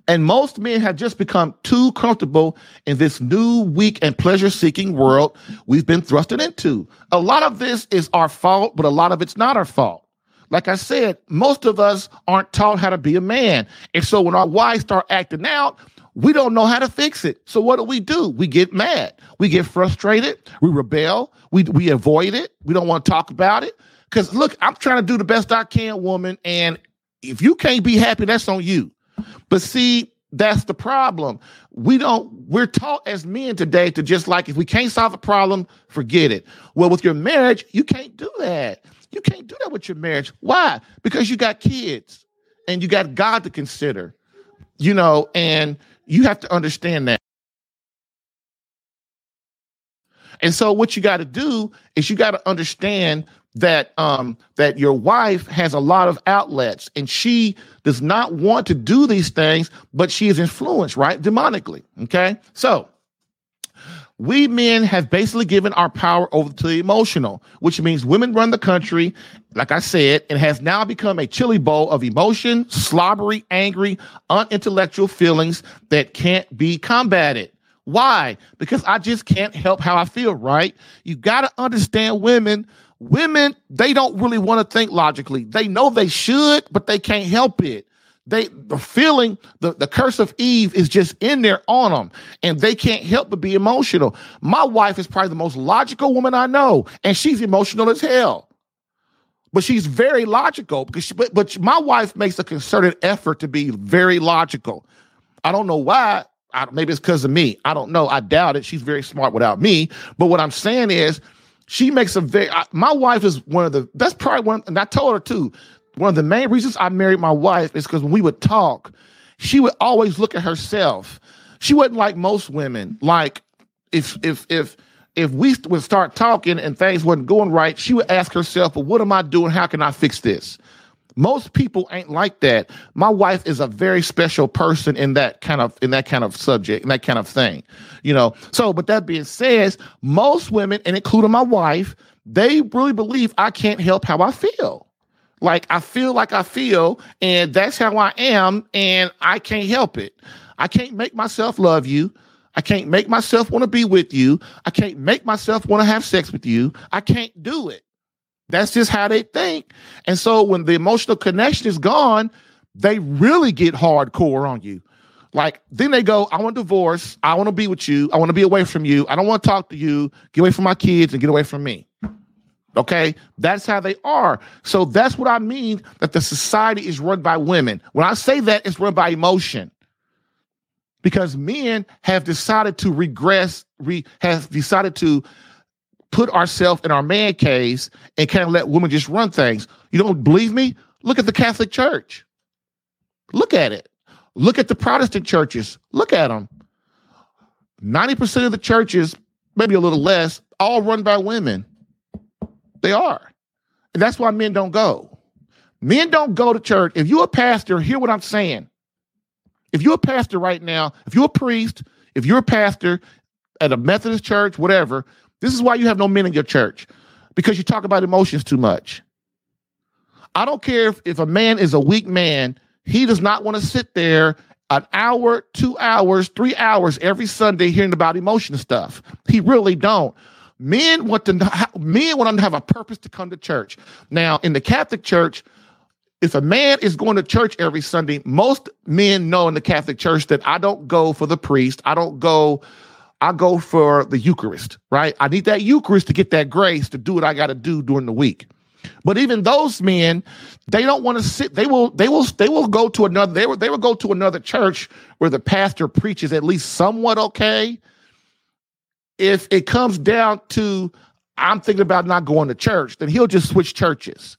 and most men have just become too comfortable in this new, weak, and pleasure seeking world we've been thrusted into. A lot of this is our fault, but a lot of it's not our fault. Like I said, most of us aren't taught how to be a man. And so when our wives start acting out, we don't know how to fix it. So what do we do? We get mad. We get frustrated. We rebel. We we avoid it. We don't want to talk about it. Cause look, I'm trying to do the best I can, woman. And if you can't be happy, that's on you. But see, that's the problem. We don't, we're taught as men today to just like, if we can't solve a problem, forget it. Well, with your marriage, you can't do that. You can't do that with your marriage. Why? Because you got kids and you got God to consider, you know, and you have to understand that. And so what you got to do is you got to understand that um that your wife has a lot of outlets and she does not want to do these things but she is influenced right demonically okay so we men have basically given our power over to the emotional, which means women run the country, like I said, and has now become a chili bowl of emotion, slobbery, angry, unintellectual feelings that can't be combated. Why? Because I just can't help how I feel, right? You got to understand women. Women, they don't really want to think logically. They know they should, but they can't help it. they the feeling the, the curse of eve is just in there on them and they can't help but be emotional. My wife is probably the most logical woman i know and she's emotional as hell. But she's very logical because she, but, but my wife makes a concerted effort to be very logical. I don't know why. I, maybe it's because of me. I don't know. I doubt it. She's very smart without me. But what i'm saying is she makes a very I, my wife is one of the that's probably one and i told her too one of the main reasons I married my wife is because when we would talk, she would always look at herself. She wasn't like most women. Like if if if if we would start talking and things wasn't going right, she would ask herself, "Well, what am I doing? How can I fix this?" Most people ain't like that. My wife is a very special person in that kind of in that kind of subject, in that kind of thing. You know. So, but that being said, most women, and including my wife, they really believe I can't help how I feel. Like I feel like I feel, and that's how I am, and I can't help it. I can't make myself love you. I can't make myself want to be with you. I can't make myself want to have sex with you. I can't do it. That's just how they think. And so when the emotional connection is gone, they really get hardcore on you. Like then they go, I want divorce. I want to be with you. I want to be away from you. I don't want to talk to you. Get away from my kids and get away from me. Okay, that's how they are. So that's what I mean that the society is run by women. When I say that, it's run by emotion. Because men have decided to regress, re, have decided to put ourselves in our man caves and kind of let women just run things. You don't believe me? Look at the Catholic Church. Look at it. Look at the Protestant churches. Look at them. 90% of the churches, maybe a little less, all run by women. They are. And that's why men don't go. Men don't go to church. If you're a pastor, hear what I'm saying. If you're a pastor right now, if you're a priest, if you're a pastor at a Methodist church, whatever, this is why you have no men in your church because you talk about emotions too much. I don't care if, if a man is a weak man, he does not want to sit there an hour, two hours, three hours every Sunday hearing about emotion stuff. He really don't. Men want to men want to have a purpose to come to church. Now, in the Catholic Church, if a man is going to church every Sunday, most men know in the Catholic Church that I don't go for the priest. I don't go. I go for the Eucharist, right? I need that Eucharist to get that grace to do what I got to do during the week. But even those men, they don't want to sit. They will. They will. They will go to another. They will. They will go to another church where the pastor preaches at least somewhat okay if it comes down to I'm thinking about not going to church, then he'll just switch churches.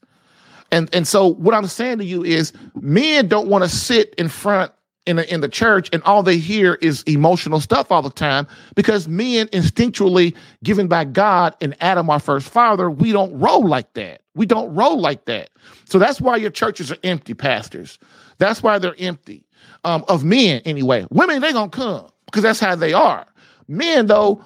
And and so what I'm saying to you is men don't want to sit in front in the, in the church and all they hear is emotional stuff all the time because men instinctually given by God and Adam our first father, we don't roll like that. We don't roll like that. So that's why your churches are empty, pastors. That's why they're empty. Um, of men anyway. Women, they gonna come because that's how they are. Men, though,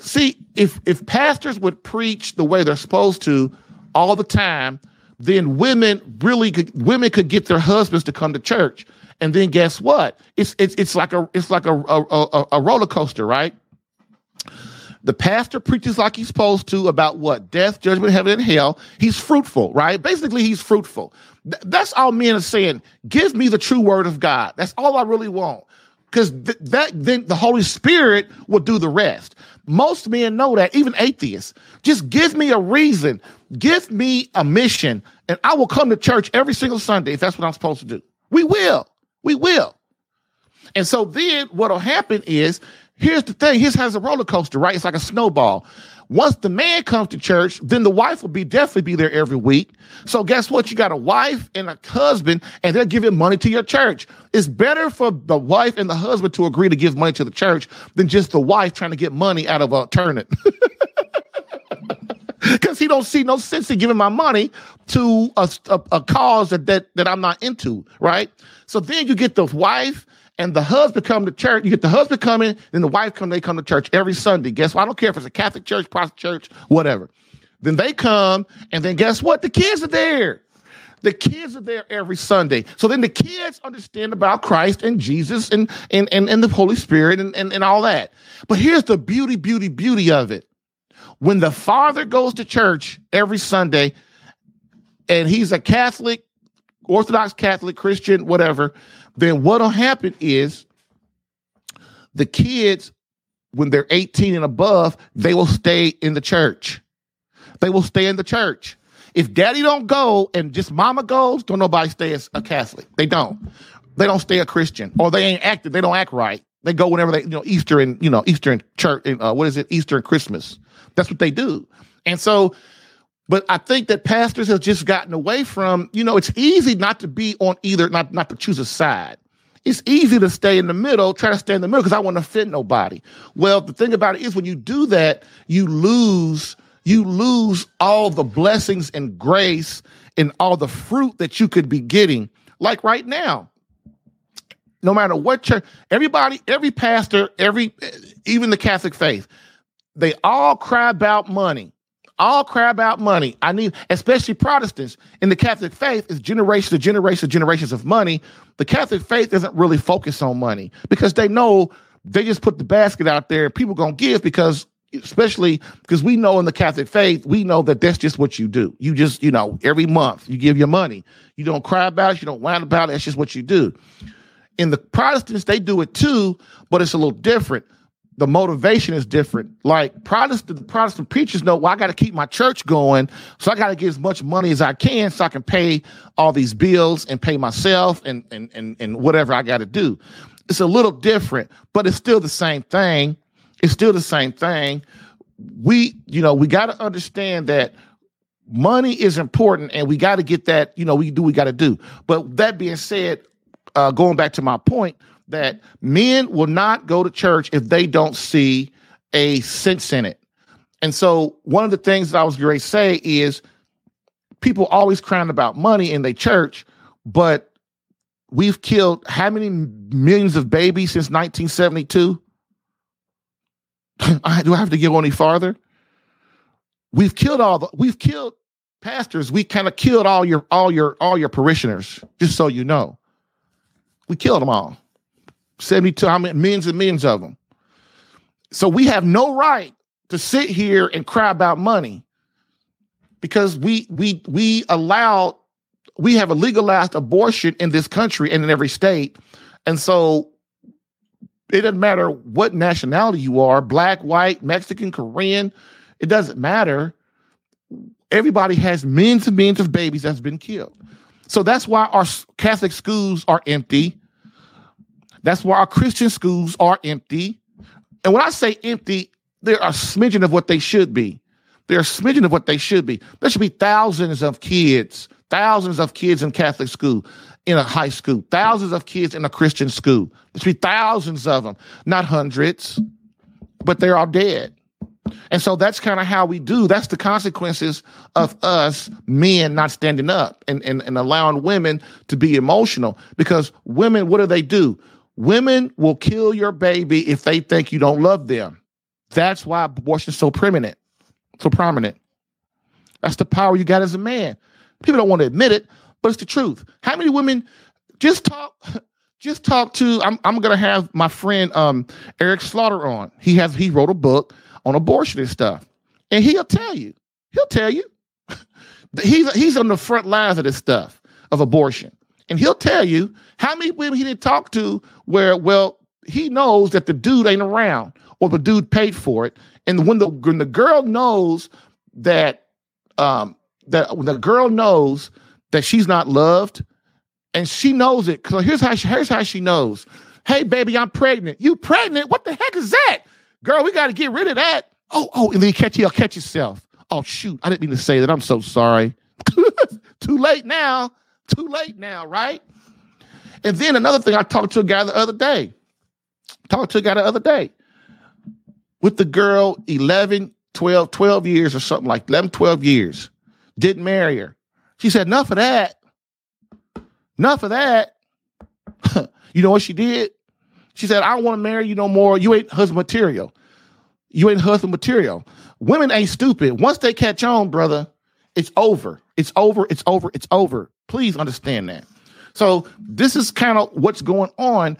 see if if pastors would preach the way they're supposed to all the time then women really could women could get their husbands to come to church and then guess what? It's it's it's like a it's like a a, a, roller coaster right? The pastor preaches like he's supposed to about what? Death judgment heaven and hell. He's fruitful right? Basically he's fruitful. Th- that's all men are saying. Give me the true word of god. That's all i really want. Because th- that then the holy spirit will do the rest. Most men know that, even atheists. Just give me a reason, give me a mission, and I will come to church every single Sunday if that's what I'm supposed to do. We will. We will. And so then what'll happen is here's the thing, his has a roller coaster, right? It's like a snowball. Once the man comes to church, then the wife will be definitely be there every week. So guess what? You got a wife and a husband, and they're giving money to your church. It's better for the wife and the husband to agree to give money to the church than just the wife trying to get money out of a turnip. Because he don't see no sense in giving my money to a, a, a cause that, that that I'm not into, right? So then you get the wife and the husband come to church. You get the husband coming, then the wife come. They come to church every Sunday. Guess what? I don't care if it's a Catholic church, Protestant church, whatever. Then they come, and then guess what? The kids are there. The kids are there every Sunday. So then the kids understand about Christ and Jesus and and and, and the Holy Spirit and, and, and all that. But here's the beauty, beauty, beauty of it. When the father goes to church every Sunday and he's a Catholic Orthodox, Catholic, Christian, whatever, then what'll happen is the kids, when they're 18 and above, they will stay in the church. They will stay in the church. If daddy don't go and just mama goes, don't nobody stay as a Catholic. They don't. They don't stay a Christian or they ain't active. They don't act right. They go whenever they, you know, Easter and, you know, Easter and church, and, uh, what is it? Easter and Christmas. That's what they do. And so, but I think that pastors have just gotten away from, you know, it's easy not to be on either, not, not to choose a side. It's easy to stay in the middle, try to stay in the middle because I want to offend nobody. Well, the thing about it is when you do that, you lose you lose all the blessings and grace and all the fruit that you could be getting. Like right now, no matter what church, everybody, every pastor, every even the Catholic faith, they all cry about money. All cry about money. I need, especially Protestants in the Catholic faith, is generations of generations generations of money. The Catholic faith doesn't really focus on money because they know they just put the basket out there. People gonna give because especially because we know in the Catholic faith, we know that that's just what you do. You just, you know, every month you give your money. You don't cry about it, you don't whine about it. That's just what you do. In the Protestants, they do it too, but it's a little different. The motivation is different. Like Protestant Protestant preachers know, well, I got to keep my church going, so I got to get as much money as I can so I can pay all these bills and pay myself and and and, and whatever I got to do. It's a little different, but it's still the same thing it's still the same thing. We, you know, we got to understand that money is important and we got to get that, you know, we do, we got to do. But that being said, uh, going back to my point, that men will not go to church if they don't see a sense in it. And so one of the things that I was going to say is people always crying about money in their church, but we've killed how many millions of babies since 1972? do I have to go any farther? We've killed all the we've killed pastors. We kind of killed all your all your all your parishioners, just so you know. We killed them all. 72, how many millions and millions of them. So we have no right to sit here and cry about money because we we we allow we have a legalized abortion in this country and in every state. And so it doesn't matter what nationality you are black, white, Mexican, Korean. It doesn't matter. Everybody has millions and millions of babies that's been killed. So that's why our Catholic schools are empty. That's why our Christian schools are empty. And when I say empty, they're a smidgen of what they should be. They're a smidgen of what they should be. There should be thousands of kids, thousands of kids in Catholic school in a high school, thousands of kids in a Christian school. There should be thousands of them, not hundreds, but they're all dead. And so that's kind of how we do. That's the consequences of us men not standing up and, and, and allowing women to be emotional. Because women, what do they do? Women will kill your baby if they think you don't love them. That's why abortion is so prominent, so prominent. That's the power you got as a man. People don't want to admit it, but it's the truth. How many women just talk? Just talk to. I'm I'm gonna have my friend um Eric Slaughter on. He has he wrote a book on abortion and stuff, and he'll tell you. He'll tell you. he's he's on the front lines of this stuff of abortion, and he'll tell you how many women he didn't talk to where well he knows that the dude ain't around or the dude paid for it, and when the when the girl knows that um that when the girl knows that she's not loved, and she knows it. So here's how she, here's how she knows. Hey, baby, I'm pregnant. You pregnant? What the heck is that, girl? We got to get rid of that. Oh, oh, and then you catch you'll catch yourself. Oh shoot, I didn't mean to say that. I'm so sorry. Too late now. Too late now, right? And then another thing, I talked to a guy the other day. Talked to a guy the other day with the girl 11, 12, 12 years or something like 11, 12 years. Didn't marry her. She said, enough of that. Enough of that. you know what she did? She said, I don't want to marry you no more. You ain't husband material. You ain't husband material. Women ain't stupid. Once they catch on, brother, it's over. It's over. It's over. It's over. Please understand that. So this is kind of what's going on.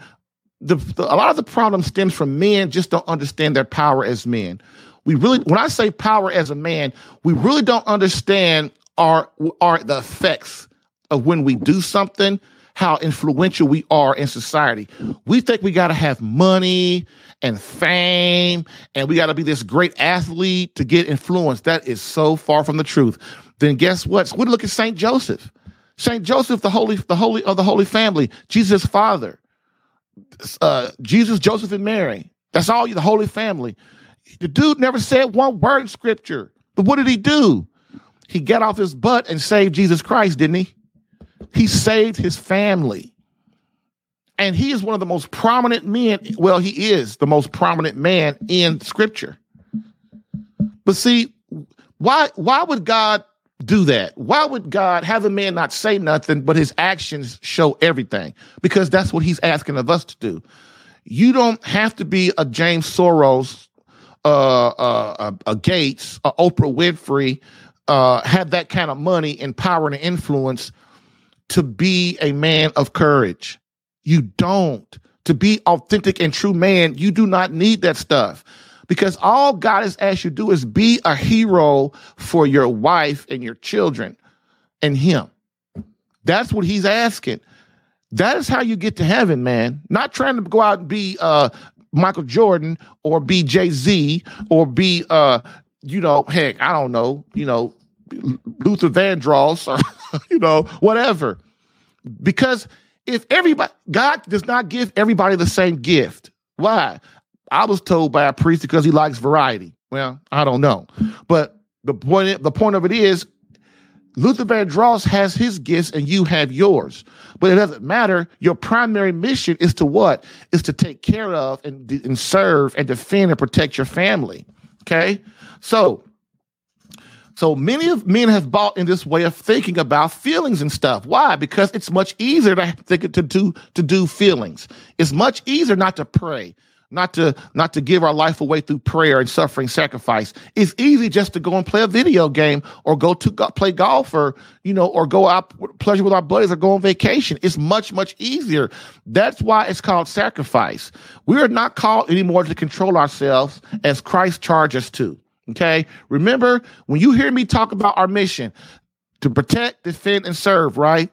The, the, a lot of the problem stems from men just don't understand their power as men. We really, when I say power as a man, we really don't understand our are the effects of when we do something, how influential we are in society. We think we got to have money and fame and we got to be this great athlete to get influence. That is so far from the truth. Then guess what? we look at Saint Joseph. Saint Joseph, the holy, the holy of the Holy Family, Jesus' father, uh, Jesus, Joseph, and Mary. That's all you, the Holy Family. The dude never said one word in Scripture, but what did he do? He got off his butt and saved Jesus Christ, didn't he? He saved his family. And he is one of the most prominent men. Well, he is the most prominent man in Scripture. But see, why why would God do that? Why would God have a man not say nothing, but his actions show everything? Because that's what he's asking of us to do. You don't have to be a James Soros, uh, uh, a, a Gates, a Oprah Winfrey, uh, have that kind of money and power and influence to be a man of courage. You don't. To be authentic and true man, you do not need that stuff because all God has asked you to do is be a hero for your wife and your children and Him. That's what He's asking. That is how you get to heaven, man. Not trying to go out and be uh, Michael Jordan or be Jay Z or be, uh, you know, heck, I don't know, you know, Luther Vandross or, you know, whatever. Because if everybody, God does not give everybody the same gift. Why? I was told by a priest because he likes variety. Well, I don't know, but the point the point of it is, Luther Vandross has his gifts and you have yours. But it doesn't matter. Your primary mission is to what? Is to take care of and, and serve and defend and protect your family. Okay, so so many of men have bought in this way of thinking about feelings and stuff. Why? Because it's much easier to think to do to do feelings. It's much easier not to pray not to not to give our life away through prayer and suffering sacrifice. It's easy just to go and play a video game or go to go, play golf or you know or go out pleasure with our buddies or go on vacation. It's much much easier. That's why it's called sacrifice. We are not called anymore to control ourselves as Christ charged us to. Okay? Remember when you hear me talk about our mission to protect, defend and serve, right?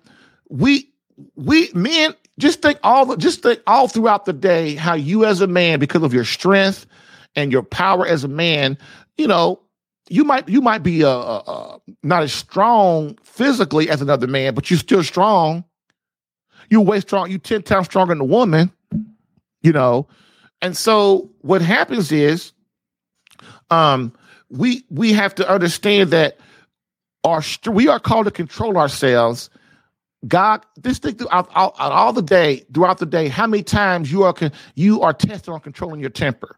We we men just think all just think all throughout the day how you as a man because of your strength and your power as a man you know you might you might be uh, uh, uh, not as strong physically as another man but you're still strong. You're way strong you 10 times stronger than a woman you know? And so what happens is um we we have to understand that our we are called to control ourselves God, this thing throughout all, all, the day, throughout the day, how many times you are you are tested on controlling your temper,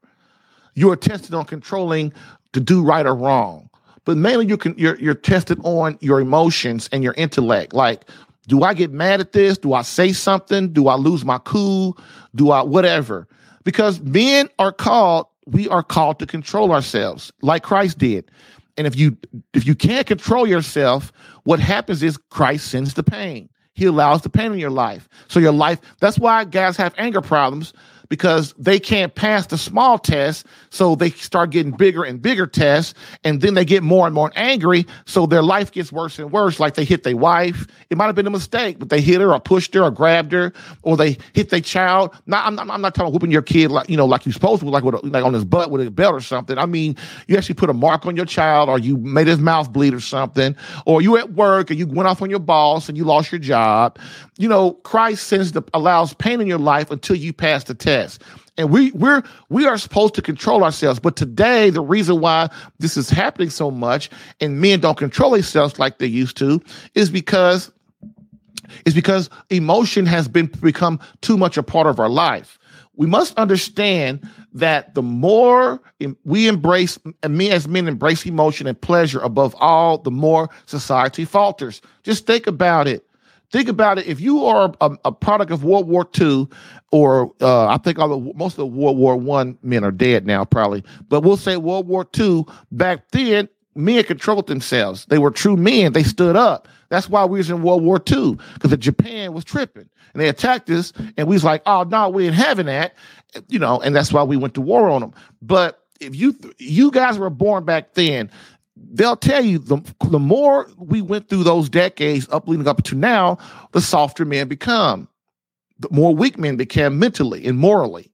you are tested on controlling to do right or wrong, but mainly you can you're you're tested on your emotions and your intellect. Like, do I get mad at this? Do I say something? Do I lose my cool? Do I whatever? Because men are called, we are called to control ourselves, like Christ did. And if you if you can't control yourself, what happens is Christ sends the pain. He allows the pain in your life. So your life, that's why guys have anger problems because they can't pass the small test. So they start getting bigger and bigger tests. And then they get more and more angry. So their life gets worse and worse. Like they hit their wife. It might have been a mistake, but they hit her or pushed her or grabbed her or they hit their child. Not, I'm, I'm not talking about whooping your kid like, you know, like you're supposed to, like, with a, like on his butt with a belt or something. I mean, you actually put a mark on your child or you made his mouth bleed or something, or you at work and you went off on your boss and you lost your job. You know, Christ sends the, allows pain in your life until you pass the test. And we we're we are supposed to control ourselves. But today, the reason why this is happening so much and men don't control themselves like they used to is because is because emotion has been become too much a part of our life. We must understand that the more we embrace, and me as men embrace emotion and pleasure above all, the more society falters. Just think about it. Think about it. If you are a, a product of World War II, or uh, I think all the, most of the World War One men are dead now, probably, but we'll say World War II. Back then, men controlled themselves. They were true men. They stood up. That's why we was in World War II because Japan was tripping and they attacked us, and we was like, "Oh no, we ain't having that," you know. And that's why we went to war on them. But if you you guys were born back then, they'll tell you the, the more we went through those decades up leading up to now, the softer men become, the more weak men became mentally and morally.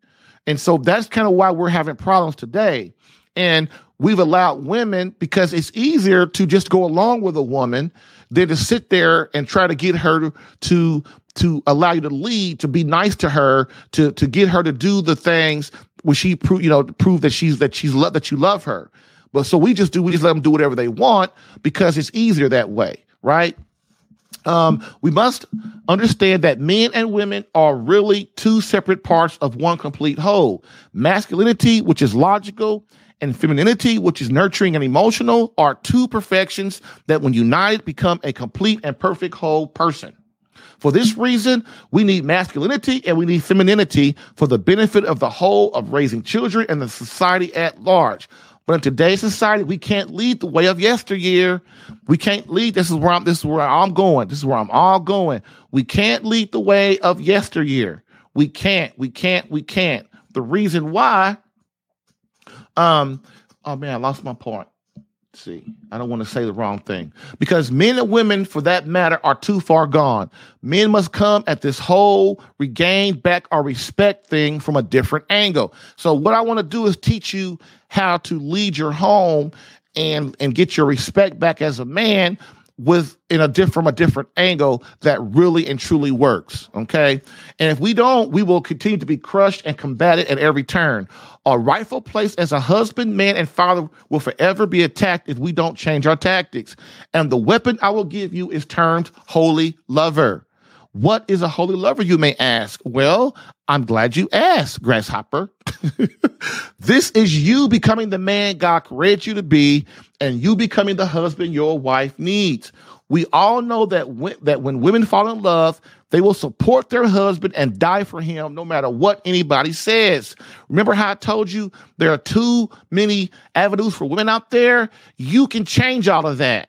And so that's kind of why we're having problems today. And we've allowed women because it's easier to just go along with a woman than to sit there and try to get her to to allow you to lead, to be nice to her, to to get her to do the things where she prove you know prove that she's that she's love that you love her. But so we just do we just let them do whatever they want because it's easier that way, right? Um, we must understand that men and women are really two separate parts of one complete whole. Masculinity, which is logical, and femininity, which is nurturing and emotional, are two perfections that, when united, become a complete and perfect whole person. For this reason, we need masculinity and we need femininity for the benefit of the whole of raising children and the society at large. But in today's society, we can't lead the way of yesteryear. We can't lead. This is where I'm. This is where I'm going. This is where I'm all going. We can't lead the way of yesteryear. We can't. We can't. We can't. The reason why. Um. Oh man, I lost my point see, I don't want to say the wrong thing because men and women, for that matter, are too far gone. Men must come at this whole regain back our respect thing from a different angle. So, what I want to do is teach you how to lead your home and and get your respect back as a man with in a different from a different angle that really and truly works okay? And if we don't we will continue to be crushed and combated at every turn. Our rightful place as a husband man and father will forever be attacked if we don't change our tactics. And the weapon i will give you is termed holy lover. What is a holy lover you may ask? Well i'm glad you asked grasshopper. This is you becoming the man god created you to be and you becoming the husband your wife needs. We all know that when, that when women fall in love, they will support their husband and die for him no matter what anybody says. Remember how I told you there are too many avenues for women out there? You can change all of that.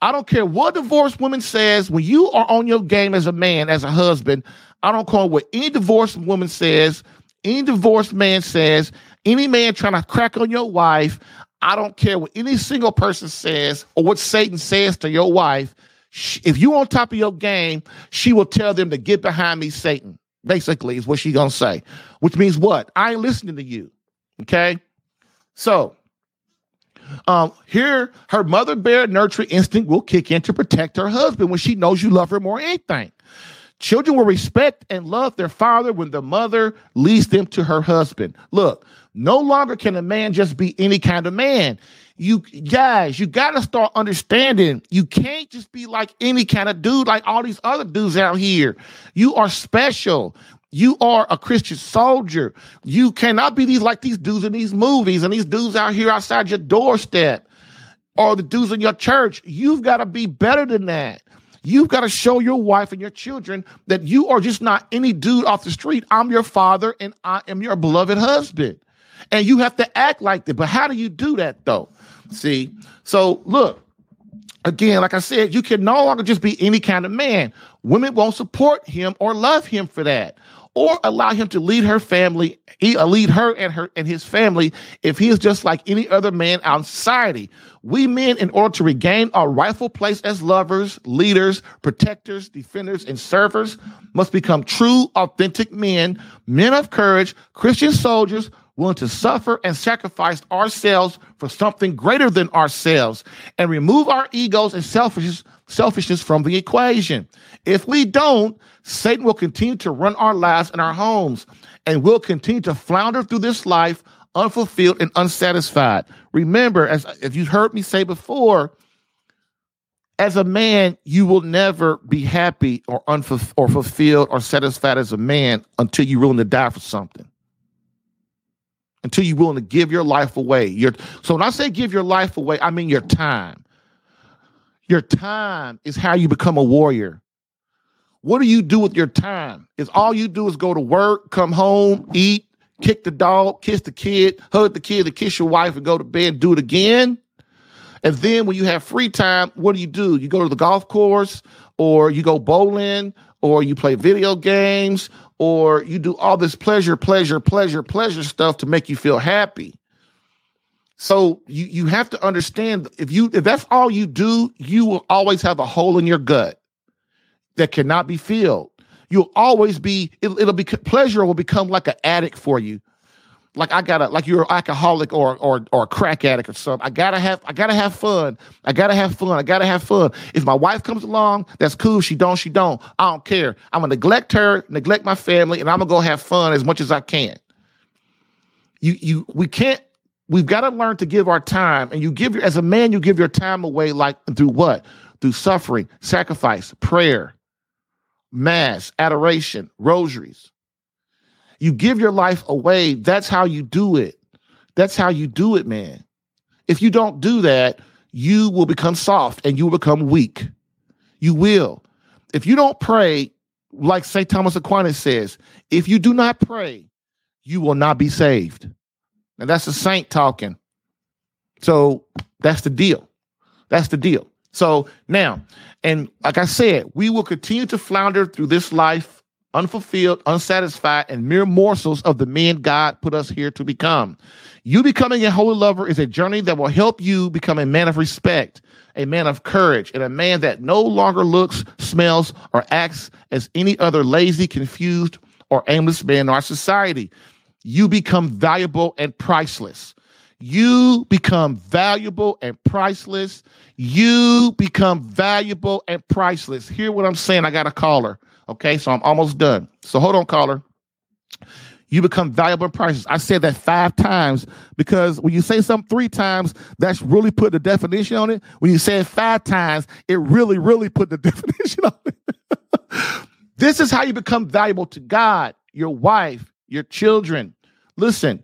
I don't care what divorced woman says when you are on your game as a man, as a husband. I don't care what any divorced woman says, any divorced man says, any man trying to crack on your wife. I don't care what any single person says or what Satan says to your wife. If you on top of your game, she will tell them to get behind me, Satan. Basically, is what she gonna say. Which means what? I ain't listening to you. Okay. So um, here, her mother bear nurturing instinct will kick in to protect her husband when she knows you love her more than anything. Children will respect and love their father when the mother leads them to her husband. Look, no longer can a man just be any kind of man. You guys, you got to start understanding you can't just be like any kind of dude like all these other dudes out here. You are special. You are a Christian soldier. You cannot be these like these dudes in these movies and these dudes out here outside your doorstep or the dudes in your church. You've got to be better than that. You've got to show your wife and your children that you are just not any dude off the street. I'm your father and I am your beloved husband and you have to act like that. But how do you do that though? See, so look, again, like I said, you can no longer just be any kind of man. Women won't support him or love him for that, or allow him to lead her family, uh, lead her and her and his family if he is just like any other man out society. We men, in order to regain our rightful place as lovers, leaders, protectors, defenders, and servers, must become true, authentic men, men of courage, Christian soldiers willing to suffer and sacrifice ourselves for something greater than ourselves and remove our egos and selfishness, selfishness from the equation. If we don't, Satan will continue to run our lives and our homes and we'll continue to flounder through this life unfulfilled and unsatisfied. Remember, as if you've heard me say before, as a man, you will never be happy or unfulfilled or fulfilled or satisfied as a man until you're willing to die for something until you're willing to give your life away. Your, so when I say give your life away, I mean your time. Your time is how you become a warrior. What do you do with your time? Is all you do is go to work, come home, eat, kick the dog, kiss the kid, hug the kid, and kiss your wife, and go to bed, do it again. And then when you have free time, what do you do? You go to the golf course, or you go bowling, or you play video games, or you do all this pleasure, pleasure, pleasure, pleasure stuff to make you feel happy. So you you have to understand if you if that's all you do, you will always have a hole in your gut that cannot be filled. You'll always be it, will be pleasure will become like an addict for you. Like I gotta like you're an alcoholic or or or a crack addict or something. I gotta have I gotta have fun. I gotta have fun. I gotta have fun. If my wife comes along, that's cool. She don't, she don't. I don't care. I'm gonna neglect her, neglect my family, and I'm gonna go have fun as much as I can. You you we can't We've got to learn to give our time. And you give your, as a man, you give your time away like through what? Through suffering, sacrifice, prayer, mass, adoration, rosaries. You give your life away. That's how you do it. That's how you do it, man. If you don't do that, you will become soft and you will become weak. You will. If you don't pray, like St. Thomas Aquinas says, if you do not pray, you will not be saved. That's a saint talking. So that's the deal. That's the deal. So now, and like I said, we will continue to flounder through this life unfulfilled, unsatisfied, and mere morsels of the men God put us here to become. You becoming a holy lover is a journey that will help you become a man of respect, a man of courage, and a man that no longer looks, smells, or acts as any other lazy, confused, or aimless man in our society you become valuable and priceless. You become valuable and priceless. You become valuable and priceless. Hear what I'm saying? I got a caller. Okay, so I'm almost done. So hold on, caller. You become valuable and priceless. I said that five times because when you say something three times, that's really put the definition on it. When you say it five times, it really, really put the definition on it. this is how you become valuable to God, your wife, your children. Listen,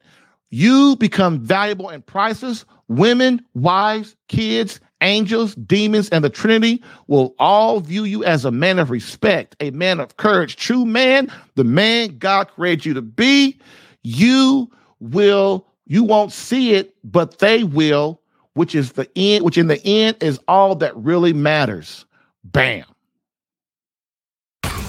you become valuable and priceless. Women, wives, kids, angels, demons, and the Trinity will all view you as a man of respect, a man of courage, true man, the man God created you to be. You will, you won't see it, but they will, which is the end, which in the end is all that really matters. Bam.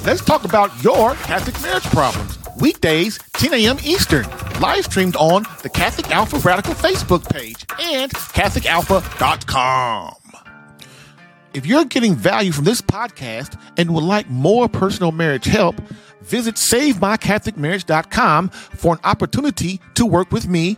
Let's talk about your Catholic marriage problems weekdays, 10 a.m. Eastern, live streamed on the Catholic Alpha Radical Facebook page and CatholicAlpha.com. If you're getting value from this podcast and would like more personal marriage help, visit SaveMyCatholicMarriage.com for an opportunity to work with me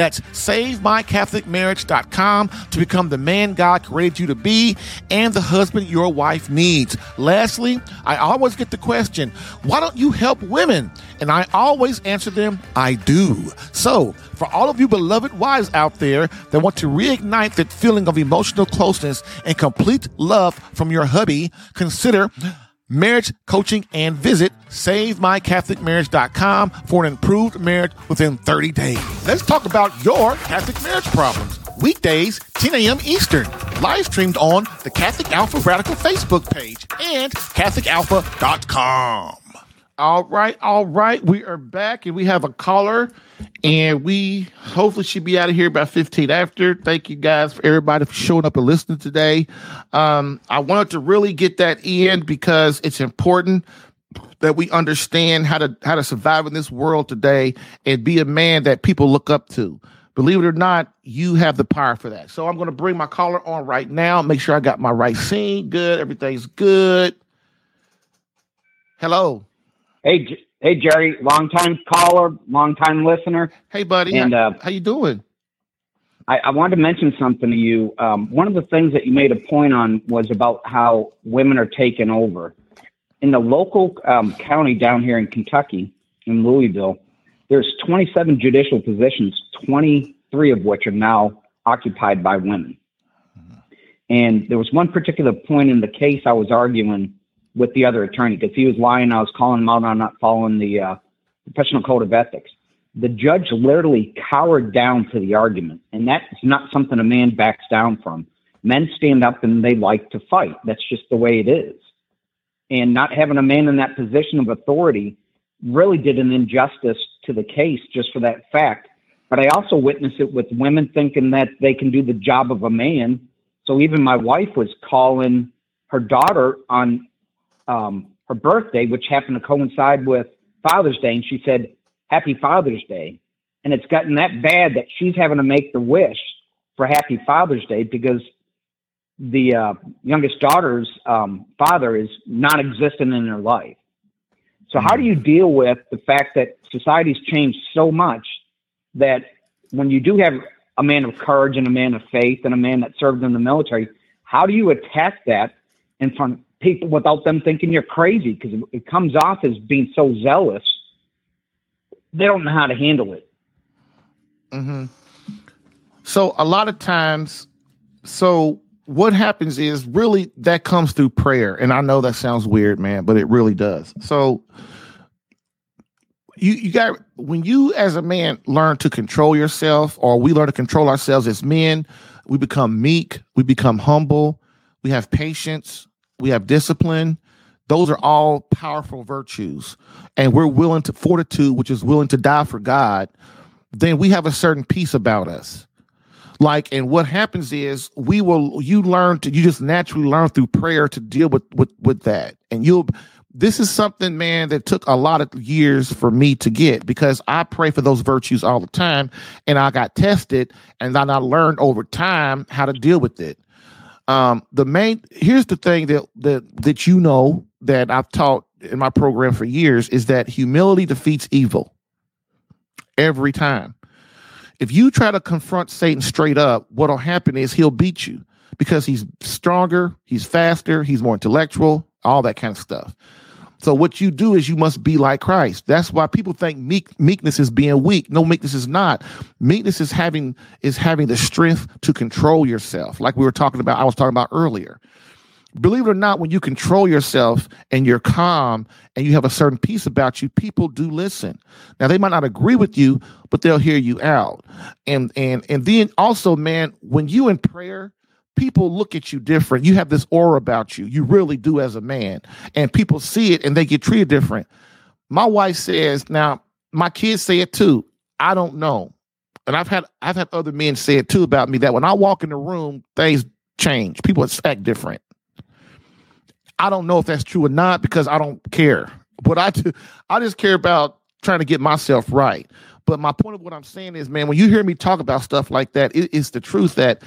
That's SaveMyCatholicMarriage.com to become the man God created you to be and the husband your wife needs. Lastly, I always get the question, why don't you help women? And I always answer them, I do. So, for all of you beloved wives out there that want to reignite that feeling of emotional closeness and complete love from your hubby, consider marriage coaching and visit SaveMyCatholicMarriage.com for an improved marriage within 30 days. Let's talk about your Catholic marriage problems. Weekdays, 10 a.m. Eastern, live streamed on the Catholic Alpha Radical Facebook page and CatholicAlpha.com. All right, all right. We are back and we have a caller and we hopefully should be out of here by 15 after. Thank you guys for everybody for showing up and listening today. Um, I wanted to really get that in because it's important that we understand how to how to survive in this world today and be a man that people look up to. Believe it or not, you have the power for that. So I'm going to bring my caller on right now. Make sure I got my right scene good. Everything's good. Hello. Hey, hey, Jerry, long time caller, long time listener. Hey, buddy. And how, uh, how you doing? I, I, wanted to mention something to you. Um, one of the things that you made a point on was about how women are taking over. In the local um, county down here in Kentucky, in Louisville, there's 27 judicial positions, 23 of which are now occupied by women. And there was one particular point in the case I was arguing with the other attorney because he was lying. I was calling him out on not following the uh, professional code of ethics. the judge literally cowered down to the argument. And that's not something a man backs down from. Men stand up and they like to fight. That's just the way it is. And not having a man in that position of authority really did an injustice to the case just for that fact. But I also witness it with women thinking that they can do the job of a man. So even my wife was calling her daughter on um, her birthday, which happened to coincide with Father's Day, and she said, Happy Father's Day. And it's gotten that bad that she's having to make the wish for Happy Father's Day because the uh, youngest daughter's um, father is non-existent in her life. So how do you deal with the fact that society's changed so much that when you do have a man of courage and a man of faith and a man that served in the military, how do you attack that in front of people without them thinking you're crazy? Because it comes off as being so zealous. They don't know how to handle it. Mm-hmm. So a lot of times, so what happens is really that comes through prayer. And I know that sounds weird, man, but it really does. So you you got when you as a man learn to control yourself or we learn to control ourselves as men, we become meek, we become humble, we have patience, we have discipline. Those are all powerful virtues. And we're willing to fortitude, which is willing to die for God, then we have a certain peace about us like and what happens is we will you learn to you just naturally learn through prayer to deal with with with that and you'll this is something man that took a lot of years for me to get because i pray for those virtues all the time and i got tested and then i learned over time how to deal with it um the main here's the thing that that that you know that i've taught in my program for years is that humility defeats evil every time if you try to confront Satan straight up, what'll happen is he'll beat you because he's stronger, he's faster, he's more intellectual, all that kind of stuff. So what you do is you must be like Christ. That's why people think meek, meekness is being weak. No, meekness is not. Meekness is having is having the strength to control yourself, like we were talking about. I was talking about earlier believe it or not, when you control yourself and you're calm and you have a certain peace about you, people do listen. Now they might not agree with you, but they'll hear you out. And and and then also, man, when you in prayer, people look at you different. You have this aura about you. You really do as a man. And people see it and they get treated different. My wife says, now my kids say it too. I don't know. And I've had I've had other men say it too about me that when I walk in the room, things change. People act different. I don't know if that's true or not because I don't care. But I do, I just care about trying to get myself right. But my point of what I'm saying is, man, when you hear me talk about stuff like that, it is the truth that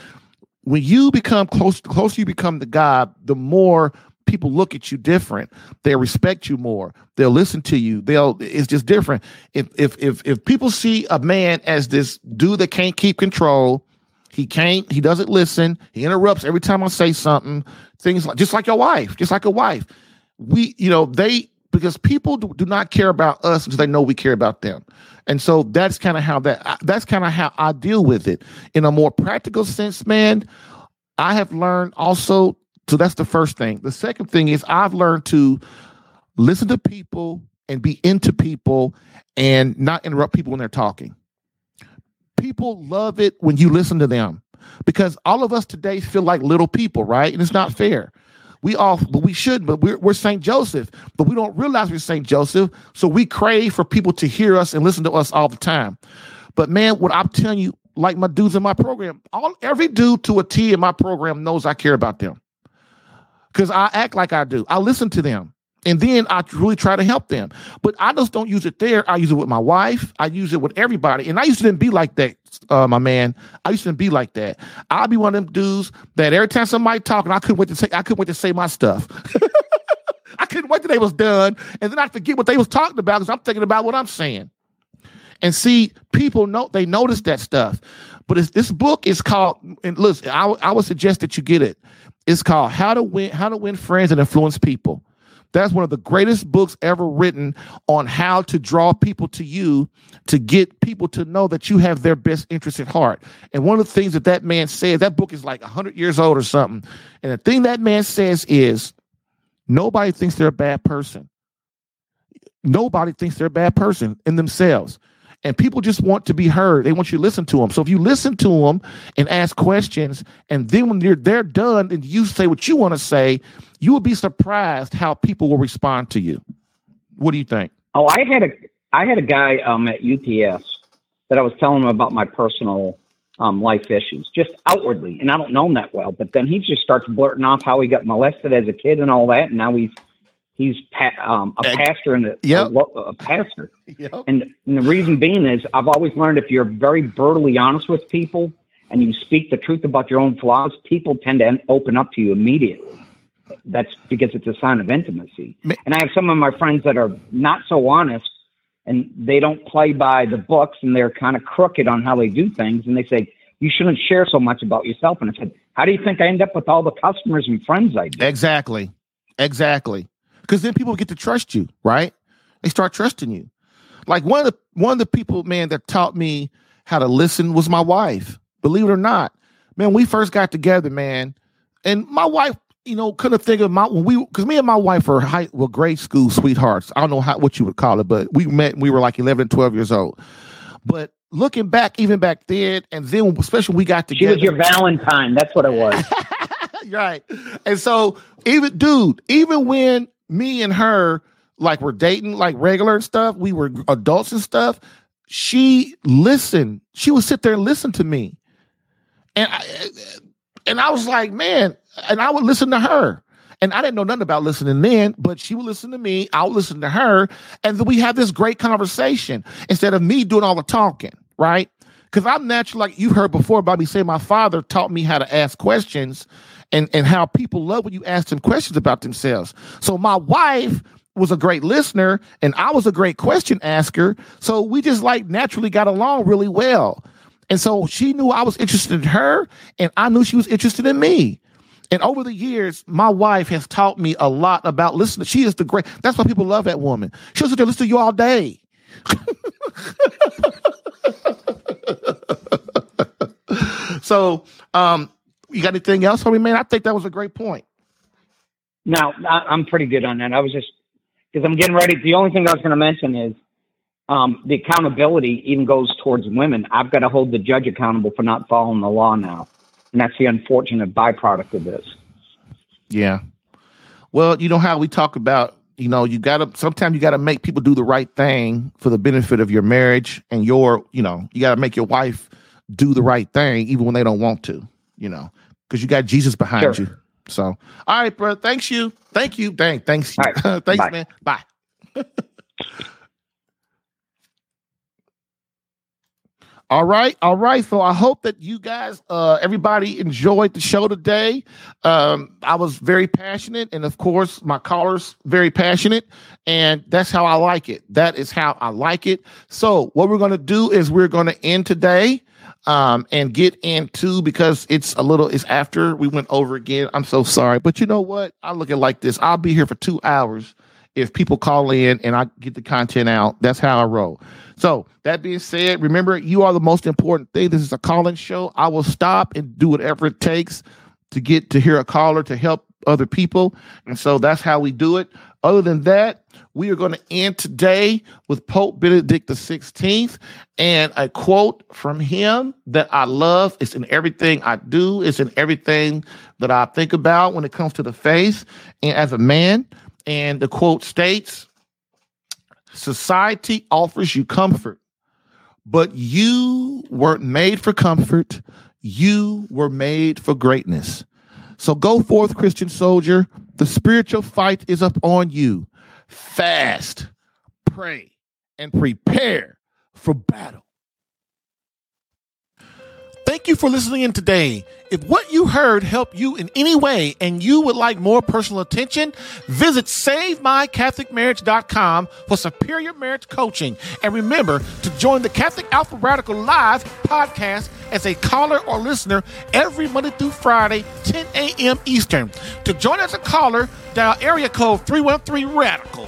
when you become close, the closer you become to God, the more people look at you different. They respect you more. They'll listen to you. They'll. It's just different. If if if if people see a man as this dude that can't keep control, he can't. He doesn't listen. He interrupts every time I say something things like just like your wife, just like a wife. We, you know, they because people do, do not care about us until they know we care about them. And so that's kind of how that that's kind of how I deal with it in a more practical sense, man. I have learned also so that's the first thing. The second thing is I've learned to listen to people and be into people and not interrupt people when they're talking. People love it when you listen to them because all of us today feel like little people, right? And it's not fair. We all, but we should, but we're, we're St. Joseph, but we don't realize we're St. Joseph. So we crave for people to hear us and listen to us all the time. But man, what I'm telling you, like my dudes in my program, all every dude to a T in my program knows I care about them because I act like I do. I listen to them. And then I really try to help them. But I just don't use it there. I use it with my wife. I use it with everybody. And I used to be like that, uh, my man. I used to be like that. I'd be one of them dudes that every time somebody talking, I couldn't wait to say, I couldn't wait to say my stuff. I couldn't wait till they was done. And then I forget what they was talking about because I'm thinking about what I'm saying. And see, people know they notice that stuff. But this book is called, and listen, I, I would suggest that you get it. It's called How to Win, How to Win Friends and Influence People. That's one of the greatest books ever written on how to draw people to you to get people to know that you have their best interest at heart. And one of the things that that man says, that book is like 100 years old or something. And the thing that man says is nobody thinks they're a bad person. Nobody thinks they're a bad person in themselves. and people just want to be heard. They want you to listen to them. So if you listen to them and ask questions, and then when you're they're done and you say what you want to say, you will be surprised how people will respond to you. What do you think? Oh, I had a I had a guy um, at UPS that I was telling him about my personal um, life issues, just outwardly, and I don't know him that well. But then he just starts blurting off how he got molested as a kid and all that, and now he's he's pa- um, a pastor and a, yep. a, a pastor. Yep. And, and the reason being is I've always learned if you're very brutally honest with people and you speak the truth about your own flaws, people tend to open up to you immediately. That's because it's a sign of intimacy. And I have some of my friends that are not so honest and they don't play by the books and they're kind of crooked on how they do things. And they say, you shouldn't share so much about yourself. And I said, how do you think I end up with all the customers and friends I do? Exactly. Exactly because then people get to trust you, right? They start trusting you. Like one of the one of the people, man, that taught me how to listen was my wife. Believe it or not, man, we first got together, man, and my wife, you know, couldn't think of my when we because me and my wife were high were grade school sweethearts. I don't know how what you would call it, but we met we were like 11 12 years old. But looking back, even back then, and then especially we got together. She was your Valentine. That's what it was. right. And so even dude, even when me and her like we're dating like regular and stuff. We were adults and stuff. She listened. She would sit there and listen to me, and I, and I was like, man. And I would listen to her. And I didn't know nothing about listening then, but she would listen to me. I would listen to her, and then we have this great conversation instead of me doing all the talking, right? Because I'm naturally like you've heard before me saying my father taught me how to ask questions and, and how people love when you ask them questions about themselves. So my wife was a great listener and I was a great question asker. So we just like naturally got along really well. And so she knew I was interested in her and I knew she was interested in me. And over the years, my wife has taught me a lot about listening. She is the great, that's why people love that woman. She'll sit there listen to you all day. so um you got anything else for me, man? I think that was a great point. No, I'm pretty good on that. I was just because I'm getting ready. The only thing I was going to mention is um, the accountability even goes towards women. I've got to hold the judge accountable for not following the law now, and that's the unfortunate byproduct of this. Yeah. Well, you know how we talk about, you know, you got to sometimes you got to make people do the right thing for the benefit of your marriage and your, you know, you got to make your wife do the right thing even when they don't want to, you know because you got Jesus behind sure. you. So, all right, bro. Thanks you. Thank you. Dang. Thanks. Right. thanks, Bye. man. Bye. all right, all right. So I hope that you guys, uh, everybody enjoyed the show today. Um, I was very passionate, and of course, my callers very passionate, and that's how I like it. That is how I like it. So what we're gonna do is we're gonna end today um, and get into because it's a little it's after we went over again. I'm so sorry, but you know what? I look at like this. I'll be here for two hours if people call in and I get the content out. That's how I roll. So that being said, remember you are the most important thing. This is a calling show. I will stop and do whatever it takes to get to hear a caller to help other people. And so that's how we do it. Other than that, we are going to end today with Pope Benedict XVI and a quote from him that I love. It's in everything I do, it's in everything that I think about when it comes to the faith and as a man. And the quote states Society offers you comfort, but you weren't made for comfort. You were made for greatness. So go forth, Christian soldier. The spiritual fight is up on you. Fast, pray, and prepare for battle. Thank you for listening in today. If what you heard helped you in any way and you would like more personal attention, visit SaveMyCatholicMarriage.com for superior marriage coaching. And remember to join the Catholic Alpha Radical Live podcast as a caller or listener every Monday through Friday, 10 a.m. Eastern. To join as a caller, dial area code 313 Radical.